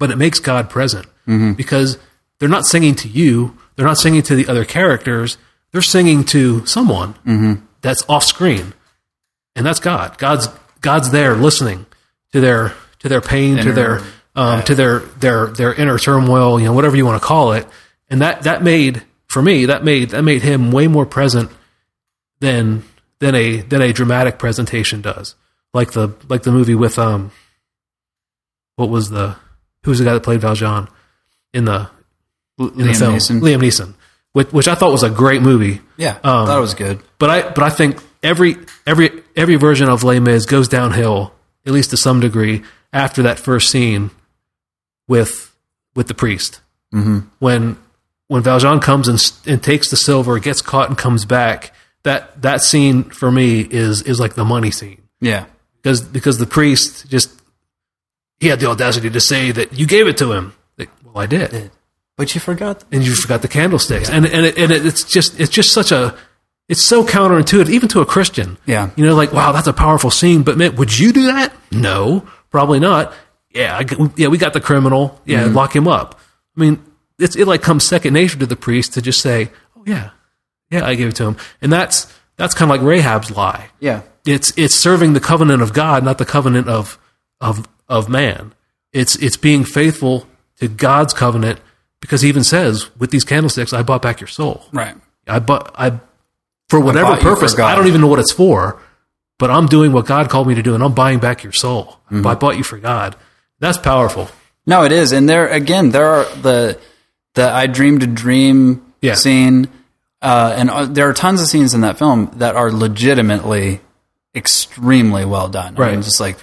but it makes God present. Because they're not singing to you, they're not singing to the other characters, they're singing to someone that's off screen. And that's God. God's God's there listening to their to their pain, to their um, to their their their inner turmoil, you know, whatever you want to call it. And that that made for me that made that made him way more present than than a than a dramatic presentation does. Like the like the movie with um what was the who was the guy that played Valjean in the in the film Neeson. Liam Neeson, which, which I thought was a great movie Yeah, Um, thought it was good. but I but I think every every every version of Les Mis goes downhill at least to some degree after that first scene with with the priest mm-hmm. when when Valjean comes and, and takes the silver, gets caught and comes back. That that scene for me is is like the money scene Yeah, because because the priest just he had the audacity to say that you gave it to him. Like, well, I did but you forgot. and you forgot the candlesticks and and it, and it, it's just it's just such a it's so counterintuitive even to a christian Yeah. you know like wow that's a powerful scene but man would you do that no probably not yeah, I, yeah, we got the criminal. Yeah, mm-hmm. lock him up. I mean, it's it like comes second nature to the priest to just say, oh yeah, yeah, I gave it to him, and that's that's kind of like Rahab's lie. Yeah. It's it's serving the covenant of God, not the covenant of of of man. It's it's being faithful to God's covenant because he even says, with these candlesticks, I bought back your soul. Right. I bought I for whatever bought you for purpose. I don't even know what it's for, but I'm doing what God called me to do, and I'm buying back your soul. Mm-hmm. I bought you for God. That's powerful. No, it is, and there again, there are the the I dreamed a dream Yeah. scene, uh, and uh, there are tons of scenes in that film that are legitimately extremely well done. I Right. mean, just like,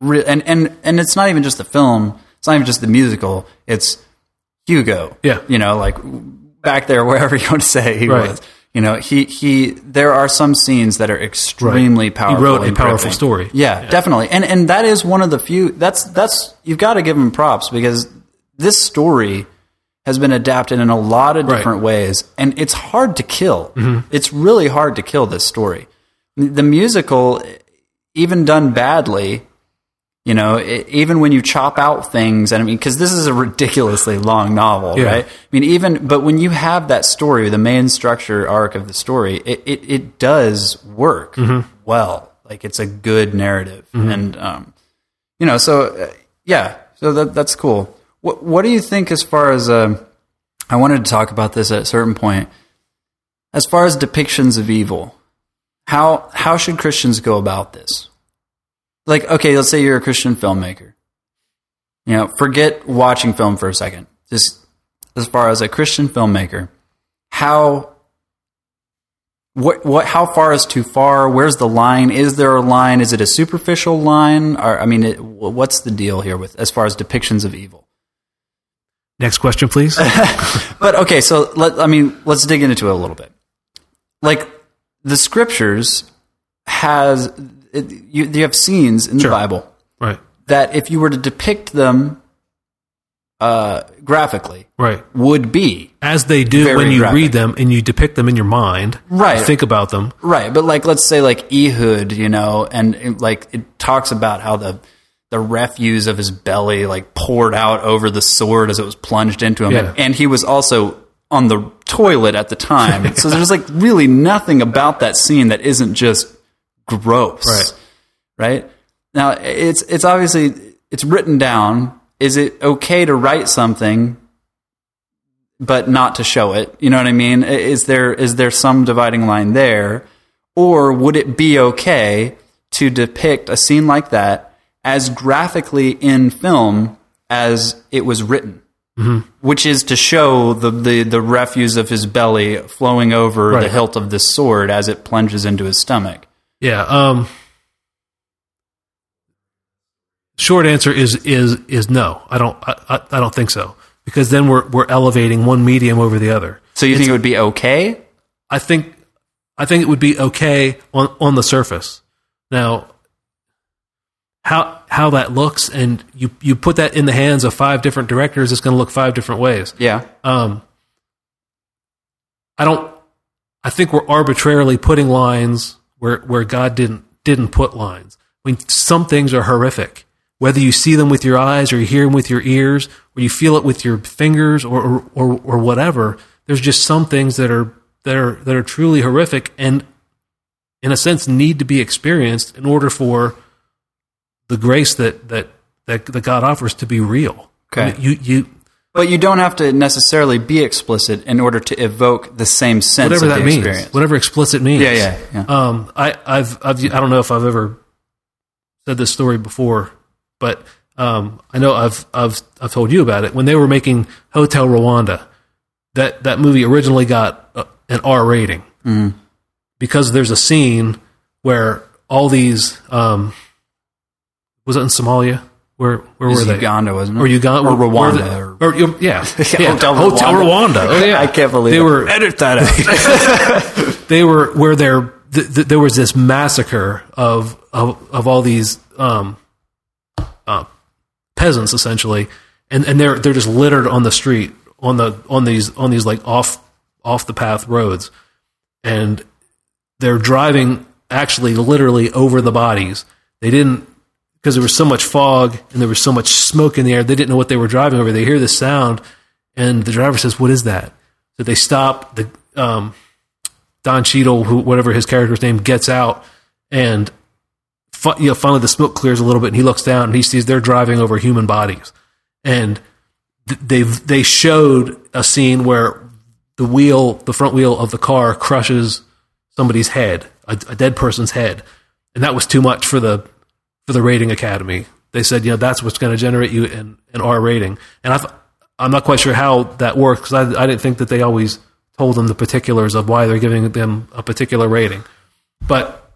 re- and and and it's not even just the film. It's not even just the musical. It's Hugo. Yeah. you know, like back there, wherever you want to say he Right. was. You know, he he. There are some scenes that are extremely powerful. He wrote a and powerful gripping. story. Yeah, definitely. And and that is one of the few that's that's you've got to give him props because this story has been adapted in a lot of Right. different ways and it's hard to kill. Mm-hmm. It's really hard to kill this story. The musical even done badly, you know, it, even when you chop out things and I mean cuz this is a ridiculously long novel, Yeah. right? I mean even but when you have that story, the main structure arc of the story, it it, it does work Mm-hmm. well. Like it's a good narrative, and um, you know, so uh, yeah, so that that's cool. What what do you think as far as um I wanted to talk about this at a certain point. As far as depictions of evil, how how should Christians go about this? Like, okay, let's say you're a Christian filmmaker. You know, forget watching film for a second. Just as far as a Christian filmmaker, how what what how far is too far where's the line is there a line is it a superficial line or i mean it, what's the deal here with as far as depictions of evil Next question, please. but okay so let i mean let's dig into it a little bit like the scriptures has it, you, you have scenes in Sure. the bible right, that if you were to depict them uh, graphically right. would be As they do when you graphic. read them and you depict them in your mind, Right. you think about them. Right, but like let's say like Ehud, you know, and it, like it talks about how the the refuse of his belly like poured out over the sword as it was plunged into him, Yeah. and he was also on the toilet at the time. so there's like really nothing about that scene that isn't just gross. Right. Right? Now it's it's obviously it's written down. Is it okay to write something but not to show it. You know what I mean? Is there is there some dividing line there, or would it be okay to depict a scene like that as graphically in film as it was written? Mm-hmm. Which is to show the, the, the refuse of his belly flowing over the hilt of this sword as it plunges into his stomach. Yeah. Um, short answer is is is no. I don't. I, I, don't think so because then we're we're elevating one medium over the other. So you think it would be okay? I think I think it would be okay on on the surface. Now, how how that looks, and you you put that in the hands of five different directors, it's going to look five different ways. Yeah. Um, I don't. I think we're arbitrarily putting lines where where God didn't didn't put lines. I mean, some things are horrific. Whether you see them with your eyes, or you hear them with your ears, or you feel it with your fingers, or or, or, or whatever, there's just some things that are that are that are truly horrific, and in a sense, need to be experienced in order for the grace that that that, that God offers to be real. Okay. I mean, you you But you don't have to necessarily be explicit in order to evoke the same sense whatever of that the means, experience. whatever explicit means. Yeah, yeah, yeah. Um, I, I've, I've, I don't know if I've ever said this story before, but um, I know I've, I've, I've told you about it. When they were making Hotel Rwanda, that that movie originally got uh, an R rating because there's a scene where all these, um, was it in Somalia? Where, where were they? Uganda, wasn't it? Or Uganda, or Rwanda, or- or, yeah, yeah, Hotel Hotel Rwanda. Rwanda. Oh yeah, I can't believe they it. were edit that out. they were where there th- th- there was this massacre of of, of all these um, uh, peasants essentially, and and they're they're just littered on the street on the on these on these like off off the path roads, and they're driving actually literally over the bodies. They didn't because there was so much fog and there was so much smoke in the air. They didn't know what they were driving over. They hear this sound, and the driver says, "What is that?" So they stop. The um, Don Cheadle, who whatever his character's name, gets out, and you know, finally the smoke clears a little bit, and he looks down and he sees they're driving over human bodies, and th- they've they showed a scene where the wheel, the front wheel of the car, crushes somebody's head, a, a dead person's head, and that was too much for the for the rating academy. They said, you know, that's what's going to generate you an, an R rating, and I th- I'm not quite sure how that works because I, I didn't think that they always told them the particulars of why they're giving them a particular rating, but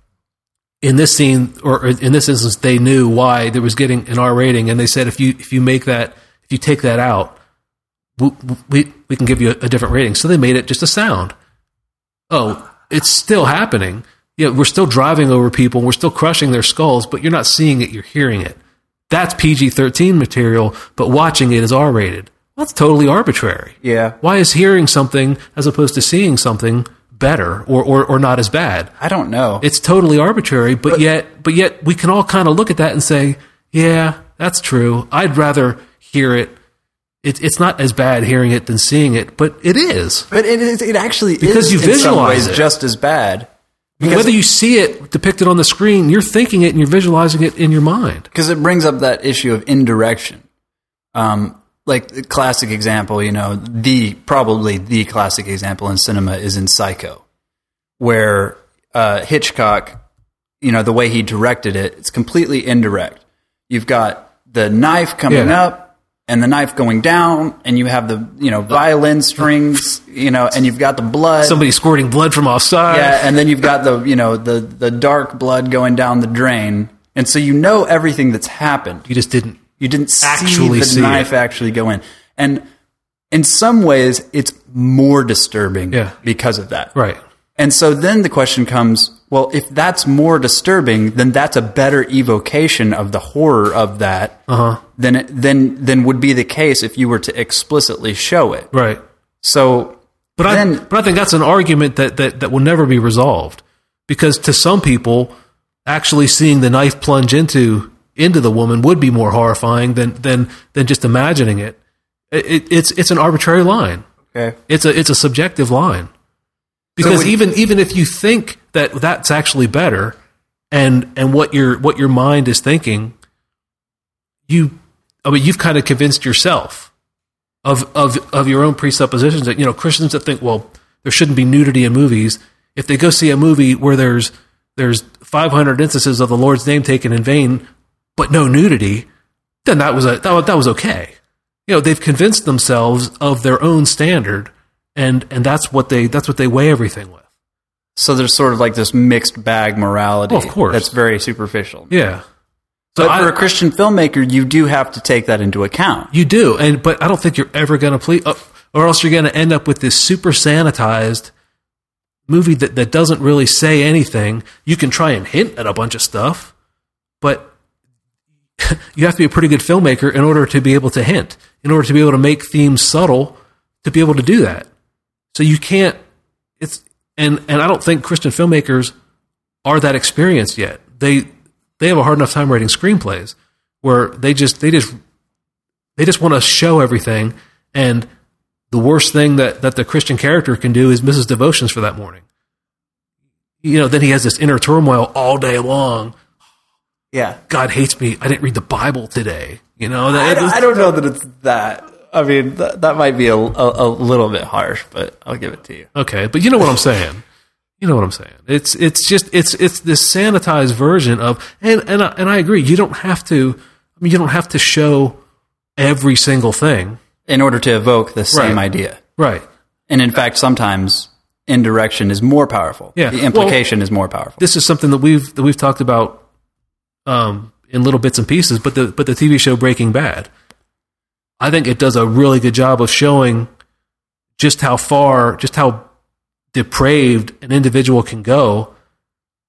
in this scene or in this instance, they knew why there was getting an R rating, and they said if you if you make that if you take that out, we we, we can give you a, a different rating. So they made it just a sound. Oh, it's still happening. Yeah, we're still driving over people, we're still crushing their skulls, but you're not seeing it, you're hearing it. That's PG 13 material, but watching it is R rated. That's totally arbitrary. Yeah. Why is hearing something as opposed to seeing something better or, or, or not as bad? I don't know. It's totally arbitrary, but, yet but yet we can all kind of look at that and say, yeah, that's true. I'd rather hear it. it it's not as bad hearing it than seeing it, but it is. but it is. It actually Because is you in some visualize ways it. just as bad. Because Whether you see it depicted on the screen, you're thinking it and you're visualizing it in your mind. because it brings up that issue of indirection. Um, like the classic example, you know, the probably the classic example in cinema is in Psycho, where uh, Hitchcock, you know, the way he directed it, it's completely indirect. You've got the knife coming Yeah. up and the knife going down, and you have the you know violin strings, you know, and you've got the blood. Somebody squirting blood from offside. Yeah, and then you've got the you know the the dark blood going down the drain, and so you know everything that's happened. You just didn't. You didn't Actually see the see knife it. actually go in, and in some ways, it's more disturbing Yeah. because of that. Right. And so then the question comes: Well, if that's more disturbing, then that's a better evocation of the horror of that Uh huh. Than it, than than would be the case if you were to explicitly show it. Right. So, But I, but I think that's an argument that, that, that will never be resolved because to some people, actually seeing the knife plunge into into the woman would be more horrifying than than than just imagining it. It, it it's it's an arbitrary line. okay. It's a it's a subjective line because when- even even if you think that that's actually better, and and what your what your mind is thinking, you I mean you've kind of convinced yourself of of of your own presuppositions that you know Christians that think well there shouldn't be nudity in movies if they go see a movie where there's there's 500 instances of the Lord's name taken in vain but no nudity then that was a that, was- that was okay you know they've convinced themselves of their own standard and and that's what they that's what they weigh everything with So there's sort of like this mixed bag morality. Well, of course. That's very superficial. yeah so But I, for a Christian filmmaker, you do have to take that into account. you do and but i don't think you're ever going to please uh, or else you're going to end up with this super sanitized movie that, that doesn't really say anything. You can try and hint at a bunch of stuff but you have to be a pretty good filmmaker in order to be able to hint in order to be able to make themes subtle to be able to do that. So you can't it's and and i don't think christian filmmakers are that experienced yet. They they have a hard enough time writing screenplays where they just they just they just want to show everything and the worst thing that, that the christian character can do is miss his devotions for that morning you know then he has this inner turmoil all day long Yeah. god hates me i didn't read the bible today you know I don't, I don't know that it's that. I mean, that, that might be a, a, a little bit harsh, but I'll give it to you. okay but you know what i'm saying you know what i'm saying it's it's just it's it's this sanitized version of and and I, and I agree you don't have to i mean you don't have to show every single thing In order to evoke the same Right. idea. right And in fact, sometimes indirection is more powerful. Yeah. The implication is more powerful. this is something that we've that we've talked about um, in little bits and pieces. But the but the TV show Breaking Bad, I think it does a really good job of showing just how far, just how depraved an individual can go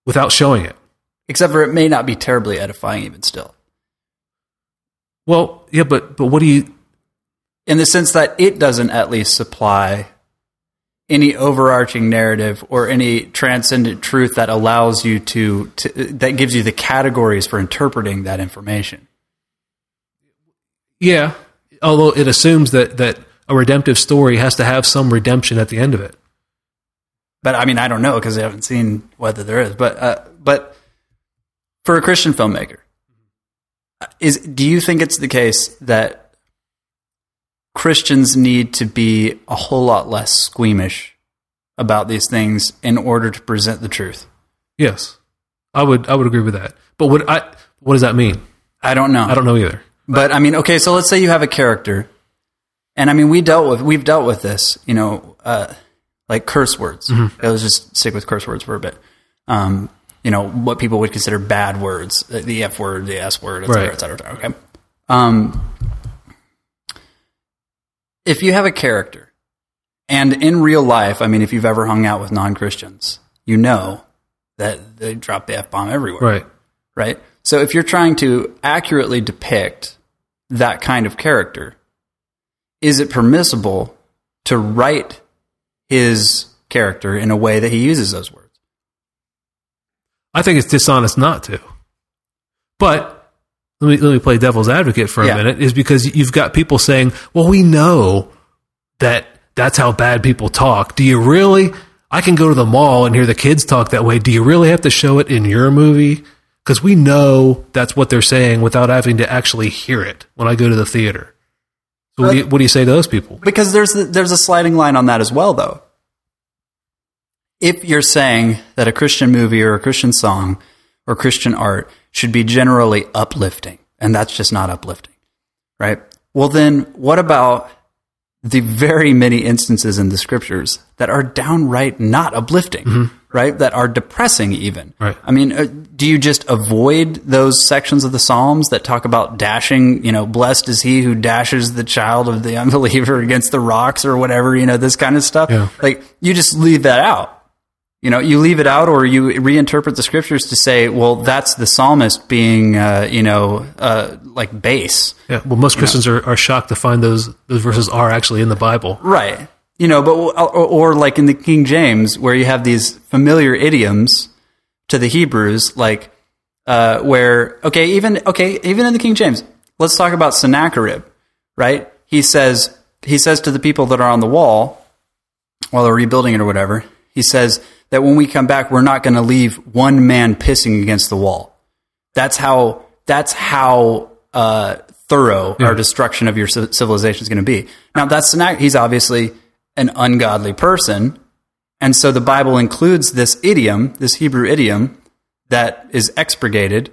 without showing it. Except for it may not be terribly edifying even still. Well, yeah, but but what do you? In the sense that it doesn't at least supply any overarching narrative or any transcendent truth that allows you to, to that gives you the categories for interpreting that information. Yeah, although it assumes that that a redemptive story has to have some redemption at the end of it. But I mean, I don't know because I haven't seen whether there is. But uh, but for a Christian filmmaker, is do you think it's the case that Christians need to be a whole lot less squeamish about these things in order to present the truth? Yes, I would I would agree with that. But what I what does that mean? I don't know. I don't know either. But I mean, okay, so let's say you have a character, and I mean, we dealt with we've dealt with this, you know, uh, like curse words. Let's just stick with curse words for a bit. Um, you know, what people would consider bad words, the- the F word, the S word, et cetera, Right. et cetera, et cetera. Okay. Um, if you have a character, and in real life, I mean, if you've ever hung out with non Christians, you know that they drop the F bomb everywhere Right. right? So if you're trying to accurately depict that kind of character, is it permissible to write his character in a way that he uses those words? I think it's dishonest not to. But let me let me play devil's advocate for a Yeah. minute. Is because you've got people saying, "Well, we know that that's how bad people talk." Do you really? I can go to the mall and hear the kids talk that way. Do you really have to show it in your movie? Because we know that's what they're saying without having to actually hear it when I go to the theater. So what do you, what do you say to those people? Because there's there's a sliding line on that as well, though. If you're saying that a Christian movie or a Christian song or Christian art should be generally uplifting, and that's just not uplifting, right? Well, then what about the very many instances in the scriptures that are downright not uplifting, right? That are depressing, even. Right. I mean, uh, do you just avoid those sections of the Psalms that talk about dashing, you know, blessed is he who dashes the child of the unbeliever against the rocks or whatever, you know, this kind of stuff? Yeah. Like, you just leave that out. You know, you leave it out or you reinterpret the scriptures to say, well, that's the psalmist being, uh, you know, uh, like base. Yeah, well, most Christians are, are shocked to find those those verses are actually in the Bible. Right. You know, but or, or like in the King James, where you have these familiar idioms to the Hebrews, like uh, where okay, even okay, even in the King James, let's talk about Sennacherib. Right? He says he says to the people that are on the wall while they're rebuilding it or whatever. He says that when we come back, we're not going to leave one man pissing against the wall. That's how. That's how uh, thorough our destruction of your ci- civilization is going to be. Now, that's Sennacherib. He's obviously an ungodly person, and so the Bible includes this idiom, this Hebrew idiom, that is expurgated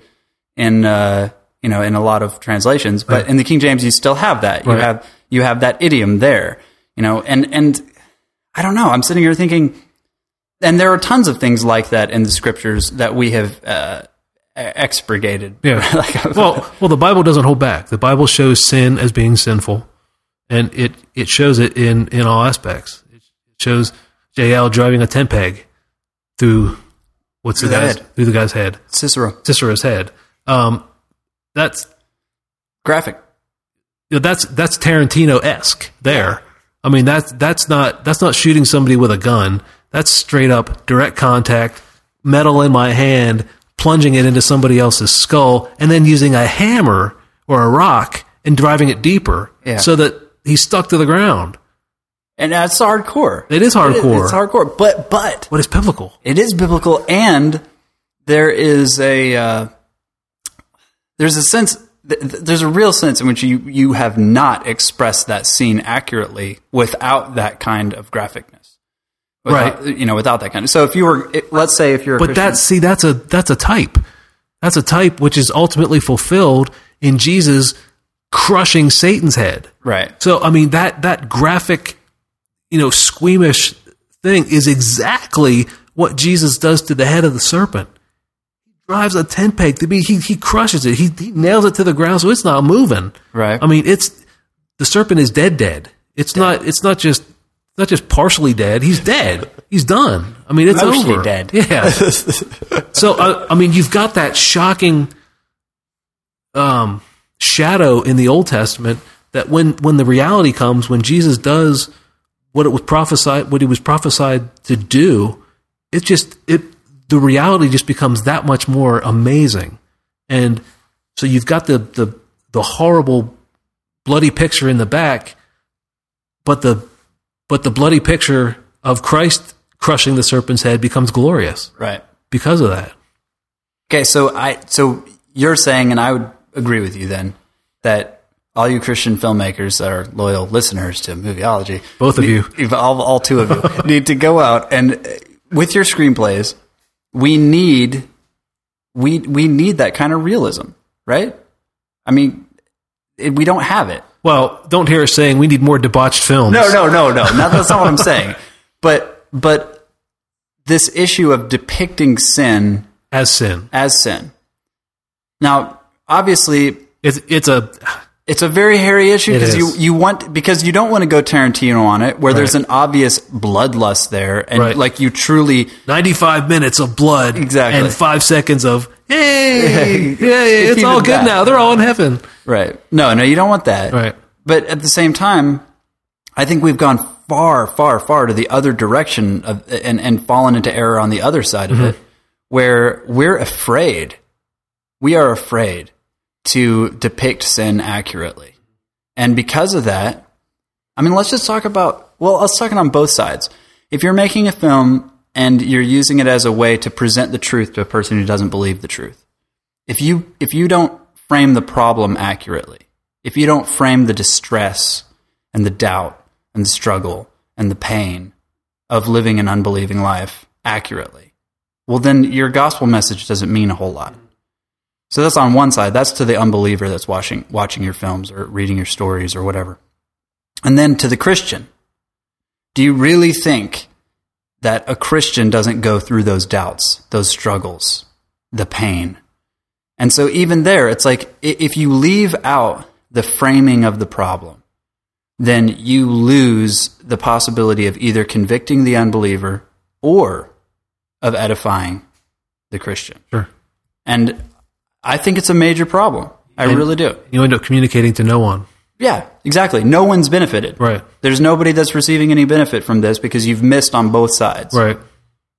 in uh, you know in a lot of translations. But in the King James, you still have that. You have you have that idiom there. You know, and and I don't know. I'm sitting here thinking, and there are tons of things like that in the scriptures that we have uh, expurgated. Yeah. Like, well, well, the Bible doesn't hold back. The Bible shows sin as being sinful, and it it shows it in in all aspects. It shows Jael driving a tent peg through what's the, Through the guy's head. through the guy's head, Sisera, Sisera's head. Um, that's graphic. you know, that's that's Tarantino esque there. I mean that's that's not that's not shooting somebody with a gun. That's straight up direct contact, metal in my hand, plunging it into somebody else's skull, and then using a hammer or a rock and driving it deeper Yeah. so that he's stuck to the ground. And that's hardcore. It is hardcore. It's hardcore, but but What is biblical? It is biblical, and there is a uh, there's a sense th- th- there's a real sense in which you you have not expressed that scene accurately without that kind of graphicness, Without- You know, without that kind of. So if you were, let's say, if you're, a But Christian- that's see that's a that's a type. That's a type which is ultimately fulfilled in Jesus crushing Satan's head. right. So I mean that that graphic, you know, squeamish thing is exactly what Jesus does to the head of the serpent. He drives a tent peg to be he he crushes it. He he nails it to the ground so it's not moving. Right. I mean, it's the serpent is dead dead. It's not it's not just not just partially dead. He's dead. He's done. I mean, it's Mostly over. dead. Yeah. so I, I mean, you've got that shocking um, shadow in the Old Testament that when when the reality comes, when Jesus does what it was prophesied, what he was prophesied to do, it just it the reality just becomes that much more amazing. And so you've got the the the horrible bloody picture in the back, but the but the bloody picture of Christ crushing the serpent's head becomes glorious Right. because of that. Okay, so I so you're saying, and I would agree with you then that all you Christian filmmakers that are loyal listeners to Movieology, Both of you. all, all two of you, need to go out and uh, with your screenplays, we need we we need that kind of realism, right? I mean, it, we don't have it. Well, don't hear us saying we need more debauched films. No, no, no, no. Not, that's not what I'm saying. But but this issue of depicting sin as sin. as sin. Now, obviously, It's it's a it's a very hairy issue because you, you want because you don't want to go Tarantino on it, where there's an obvious bloodlust there, and Right. like you truly 95 minutes of blood Exactly. and 5 seconds of hey, yeah, it's all good back. now. They're all in heaven. Right. No, no, you don't want that. Right. But at the same time, I think we've gone far, far, far to the other direction of, and and fallen into error on the other side of mm-hmm. it, where we're afraid. We are afraid to depict sin accurately, and because of that, I mean, let's just talk about. Well, let's talk it on both sides. If you're making a film and you're using it as a way to present the truth to a person who doesn't believe the truth, if you if you don't frame the problem accurately, if you don't frame the distress and the doubt and the struggle and the pain of living an unbelieving life accurately, well, then your gospel message doesn't mean a whole lot. So that's on one side. That's to the unbeliever that's watching watching your films or reading your stories or whatever. And then to the Christian, do you really think that a Christian doesn't go through those doubts, those struggles, the pain? And so even there, it's like if you leave out the framing of the problem, then you lose the possibility of either convicting the unbeliever or of edifying the Christian. Sure. And I think it's a major problem. I And- really do. You end up communicating to no one. Yeah, exactly. No one's benefited. Right. There's nobody that's receiving any benefit from this because you've missed on both sides. Right.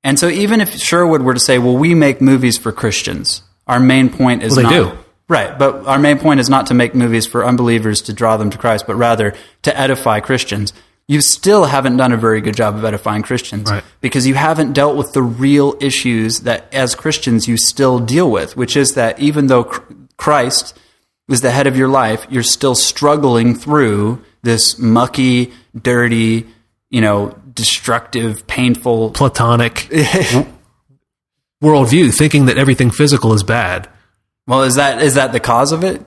And so even if Sherwood were to say, well, we make movies for Christians, our main point is Well, they not. do. Right. But our main point is not to make movies for unbelievers to draw them to Christ, but rather to edify Christians. You still haven't done a very good job of edifying Christians Right. because you haven't dealt with the real issues that as Christians you still deal with, which is that even though Christ is the head of your life, you're still struggling through this mucky, dirty, you know, destructive, painful Platonic worldview, thinking that everything physical is bad. Well, is that is that the cause of it?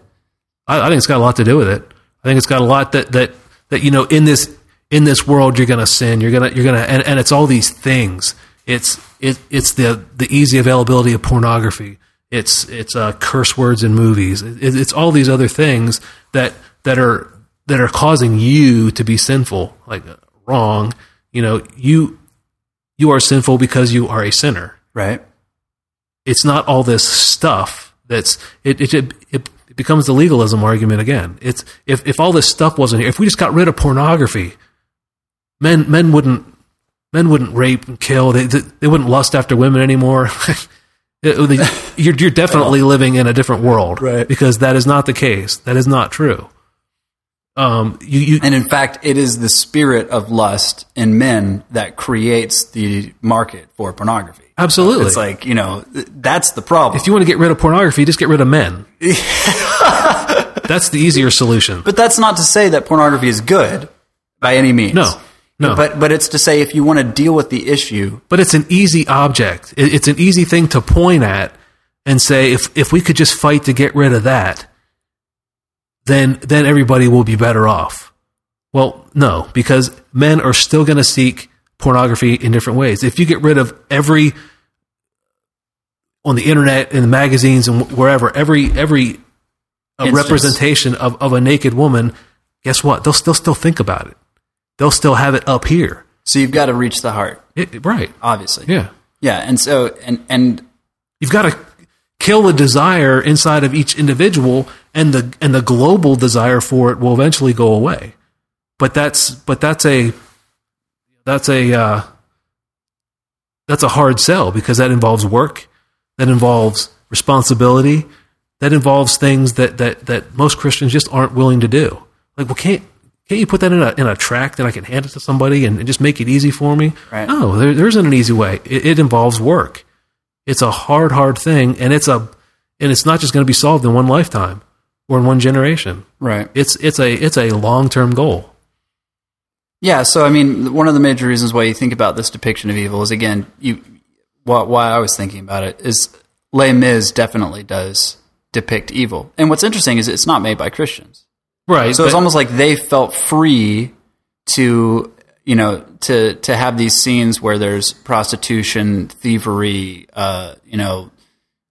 I, I think it's got a lot to do with it. I think it's got a lot that that that you know in this in this world you're going to sin. You're gonna you're gonna and, and it's all these things. It's it it's the the easy availability of pornography. It's it's uh, curse words in movies. It, it's all these other things that that are that are causing you to be sinful, like uh, wrong. You know you you are sinful because you are a sinner Right. It's not all this stuff that's it it, it, it becomes the legalism argument again. It's if, if all this stuff wasn't here if we just got rid of pornography men men wouldn't men wouldn't rape and kill. They they, they wouldn't lust after women anymore. It- they- you're, you're definitely living in a different world Right. because that is not the case. That is not true um you, you And in fact, it is the spirit of lust in men that creates the market for pornography. absolutely It's like, you know, that's the problem. if you want to get rid of pornography just get rid of men that's the easier solution but that's not to say that pornography is good by any means. No. No. But but it's to say if you want to deal with the issue, but it's an easy object. It's an easy thing to point at and say, if if we could just fight to get rid of that, then then everybody will be better off. Well, no, because men are still going to seek pornography in different ways. If you get rid of every on the internet, in the magazines, and wherever, every every uh, representation of, of a naked woman, guess what? They'll still still think about it. They'll still have it up here. so you've got to reach the heart, It, right? obviously. Yeah. Yeah, and so and and you've got to kill the desire inside of each individual and the and the global desire for it will eventually go away but that's but that's a that's a uh, that's a hard sell because that involves work, that involves responsibility, that involves things that that that most Christians just aren't willing to do. Like, well, can't can't you put that in a in a track that I can hand it to somebody and, and just make it easy for me? Right. No, there, there isn't an easy way. It, it involves work. It's a hard, hard thing, and it's a and it's not just going to be solved in one lifetime or in one generation. Right. It's it's a it's a long term goal. Yeah, so I mean, one of the major reasons why you think about this depiction of evil is again, you why, why I was thinking about it is Les Mis definitely does depict evil, and what's interesting is it's not made by Christians, Right. so it's almost like they felt free to you know to to have these scenes where there's prostitution, thievery, uh, you know,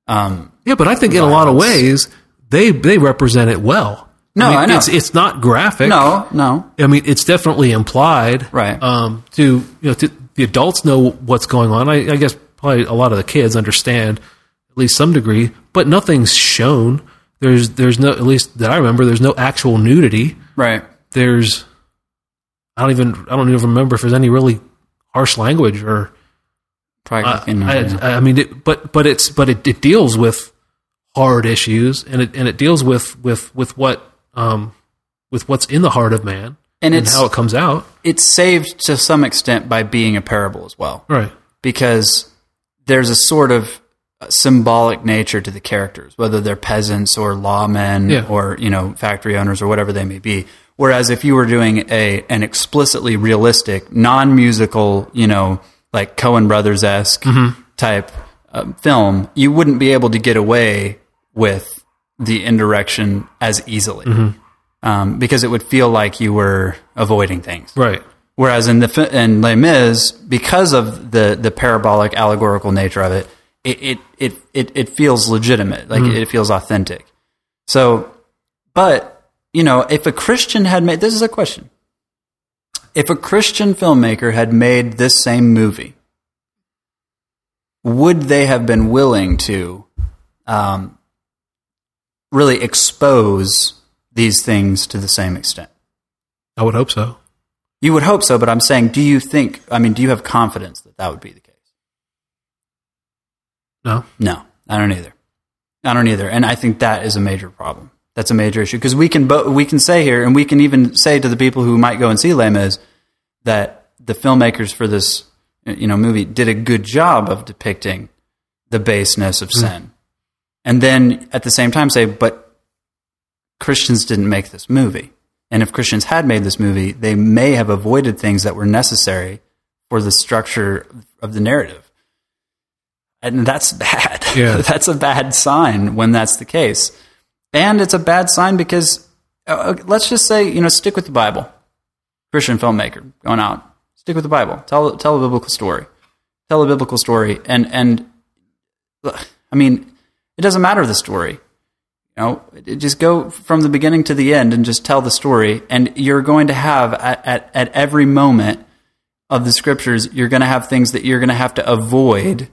um, Yeah, but I think in a lot of ways they they represent it well. No, I know. It's it's not graphic. no, no, I mean it's definitely implied. Right. Um. To you know, to, the adults know what's going on. I, I guess probably a lot of the kids understand at least some degree, but nothing's shown. There's there's no at least that I remember. There's no actual nudity. right, There's I don't even I don't even remember if there's any really harsh language or probably I. I, I mean, it, but but it's but it, it deals with hard issues, and it and it deals with with with what um with what's in the heart of man And and, how it comes out. it's saved to some extent by being a parable as well. Right. because there's a sort of symbolic nature to the characters, whether they're peasants or lawmen Yeah. or you know factory owners or whatever they may be. Whereas if you were doing a an explicitly realistic, non musical, you know, like Coen Brothers esque type um, film, you wouldn't be able to get away with the indirection as easily. Um, because it would feel like you were avoiding things. Right. Whereas in the in Les Mis, because of the the parabolic allegorical nature of it, it it it it, it feels legitimate, like it, feels authentic. So, but you know, if a Christian had made this is a question. If a Christian filmmaker had made this same movie, would they have been willing to um, really expose these things to the same extent? I would hope so. You would hope so, but I'm saying, do you think? I mean, do you have confidence that that would be the case? No. No, I don't either. I don't either, and I think that is a major problem. That's a major issue because we can bo- we can say here, and we can even say to the people who might go and see Les Mis that the filmmakers for this you know movie did a good job of depicting the baseness of mm. sin, and then at the same time say, but Christians didn't make this movie. And if Christians had made this movie, they may have avoided things that were necessary for the structure of the narrative. And that's bad. Yeah. that's a bad sign when that's the case. And it's a bad sign because uh, let's just say, you know, stick with the Bible. Christian filmmaker going out, stick with the Bible. Tell tell a biblical story. Tell a biblical story and and I mean, it doesn't matter the story. You know, just go from the beginning to the end and just tell the story. And you're going to have at, at, at every moment of the scriptures, you're going to have things that you're going to have to avoid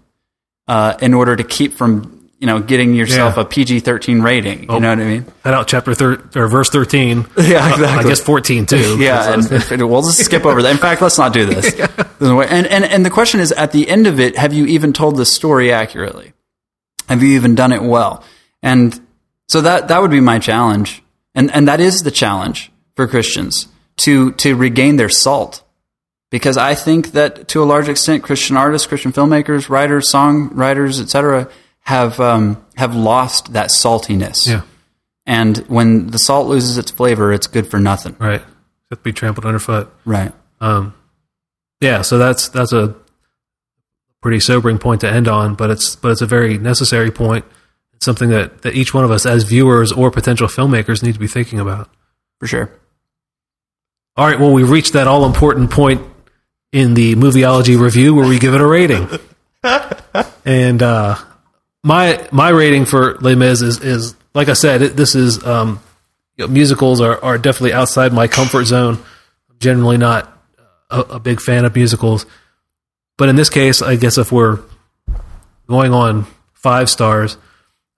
uh, in order to keep from, you know, getting yourself Yeah. a PG 13 rating. You know what I mean? Head out chapter thir- or verse thirteen. Yeah, Uh, I guess fourteen too. Yeah, and, and we'll just skip over that. In fact, let's not do this. And, and and the question is, at the end of it, have you even told the story accurately? Have you even done it well? And so that that would be my challenge, and and that is the challenge for Christians to to regain their salt, because I think that to a large extent, Christian artists, Christian filmmakers, writers, songwriters, etc., have um, have lost that saltiness. Yeah. And when the salt loses its flavor, it's good for nothing. Right. To be trampled underfoot. Right. Um, yeah, so that's that's a pretty sobering point to end on, but it's but it's a very necessary point. It's something that, that each one of us as viewers or potential filmmakers need to be thinking about. For sure. All right, well, we've reached that all important point in the movieology review where we give it a rating. and uh, my my rating for Les Mis is, is like I said, it, this is um, you know, musicals are, are definitely outside my comfort zone. I'm generally not a, a big fan of musicals, but in this case, I guess if we're going on five stars,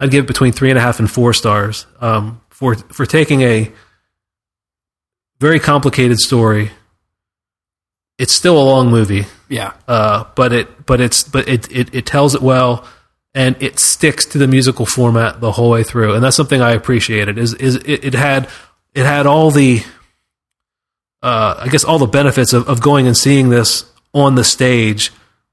I'd give it between three and a half and four stars um, for for taking a very complicated story. It's still a long movie, Yeah. uh, but it but it's but it, it it tells it well and it sticks to the musical format the whole way through. And that's something I appreciated is is it, it had it had all the uh, I guess all the benefits of, of going and seeing this on the stage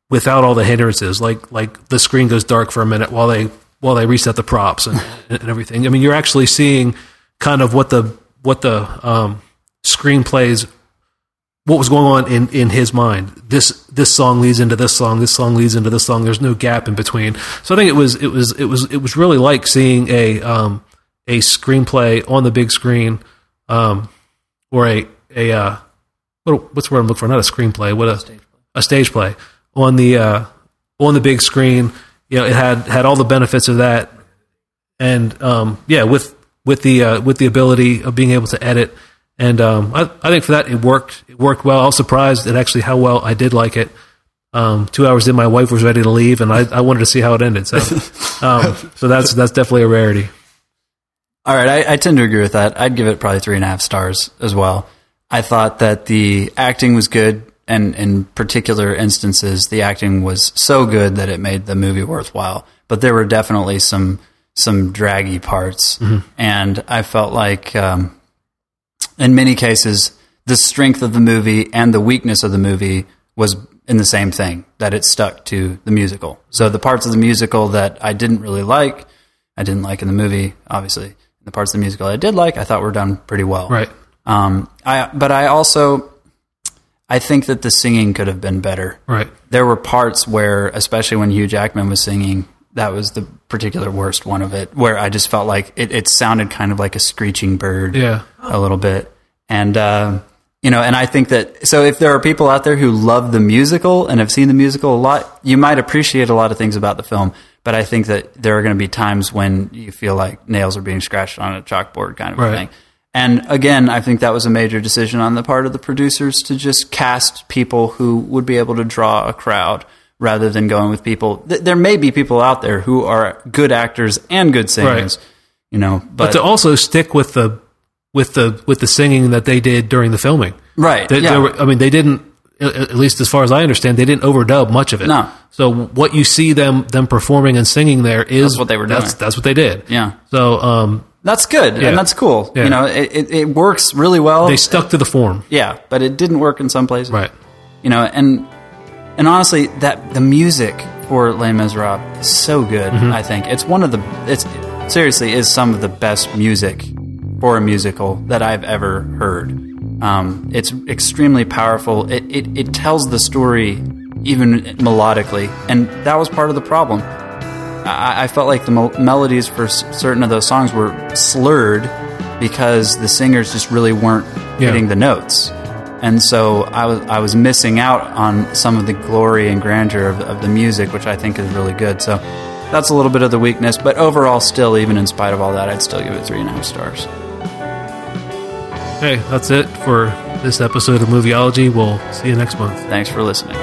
without all the hindrances like like the screen goes dark for a minute while they while they reset the props and, and everything I mean you're actually seeing kind of what the what the um, screenplays what was going on in, in his mind. This this song leads into this song. This song leads into this song. There's no gap in between. So I think it was it was it was it was really like seeing a um, a screenplay on the big screen, um, or a a uh, what, what's the word I'm looking for? Not a screenplay. What a stage. A stage play on the uh, on the big screen. You know, it had had all the benefits of that, and um, yeah, with with the uh, with the ability of being able to edit and um, I, I think for that it worked. It worked well. I was surprised at actually how well I did like it. Um, two hours in, my wife was ready to leave, and I, I wanted to see how it ended. So, um, so that's that's definitely a rarity. All right, I, I tend to agree with that. I'd give it probably three and a half stars as well. I thought that the acting was good, and in particular instances, the acting was so good that it made the movie worthwhile. But there were definitely some some draggy parts, and I felt like um, in many cases the strength of the movie and the weakness of the movie was in the same thing that it stuck to the musical. So the parts of the musical that I didn't really like, I didn't like in the movie, obviously. The parts of the musical I did like, I thought were done pretty well. Right. Um, I but I also I think that the singing could have been better. Right. There were parts where, especially when Hugh Jackman was singing, that was the particular worst one of it, where I just felt like it, it sounded kind of like a screeching bird Yeah. a little bit. And, uh, you know, and I think that, so if there are people out there who love the musical and have seen the musical a lot, you might appreciate a lot of things about the film. But I think that there are going to be times when you feel like nails are being scratched on a chalkboard kind of Right. thing. And again, I think that was a major decision on the part of the producers to just cast people who would be able to draw a crowd rather than going with people. Th- there may be people out there who are good actors and good singers, you know, But but, to also stick with the with the with the singing that they did during the filming. right. They, yeah. they were, I mean, they didn't. At least as far as I understand, they didn't overdub much of it. No. So what you see them them performing and singing there is That's what they were That's, doing. that's what they did. yeah. So um, That's good, Yeah. and that's cool. Yeah. You know, it, it, it works really well. they stuck to the form. yeah, but it didn't work in some places. Right. You know, and and honestly, that the music for Les Miserables is so good. Mm-hmm. I think it's one of the it's seriously is some of the best music for a musical that I've ever heard. Um, it's extremely powerful. It, it it tells the story even melodically, and that was part of the problem. I, I felt like the mel- melodies for s- certain of those songs were slurred because the singers just really weren't Yeah. hitting the notes, and so I was I was missing out on some of the glory and grandeur of, of the music, which I think is really good. So that's a little bit of the weakness, but overall, still, even in spite of all that, I'd still give it three and a half stars. Hey, that's it for this episode of Movieology. We'll see you next month. Thanks for listening.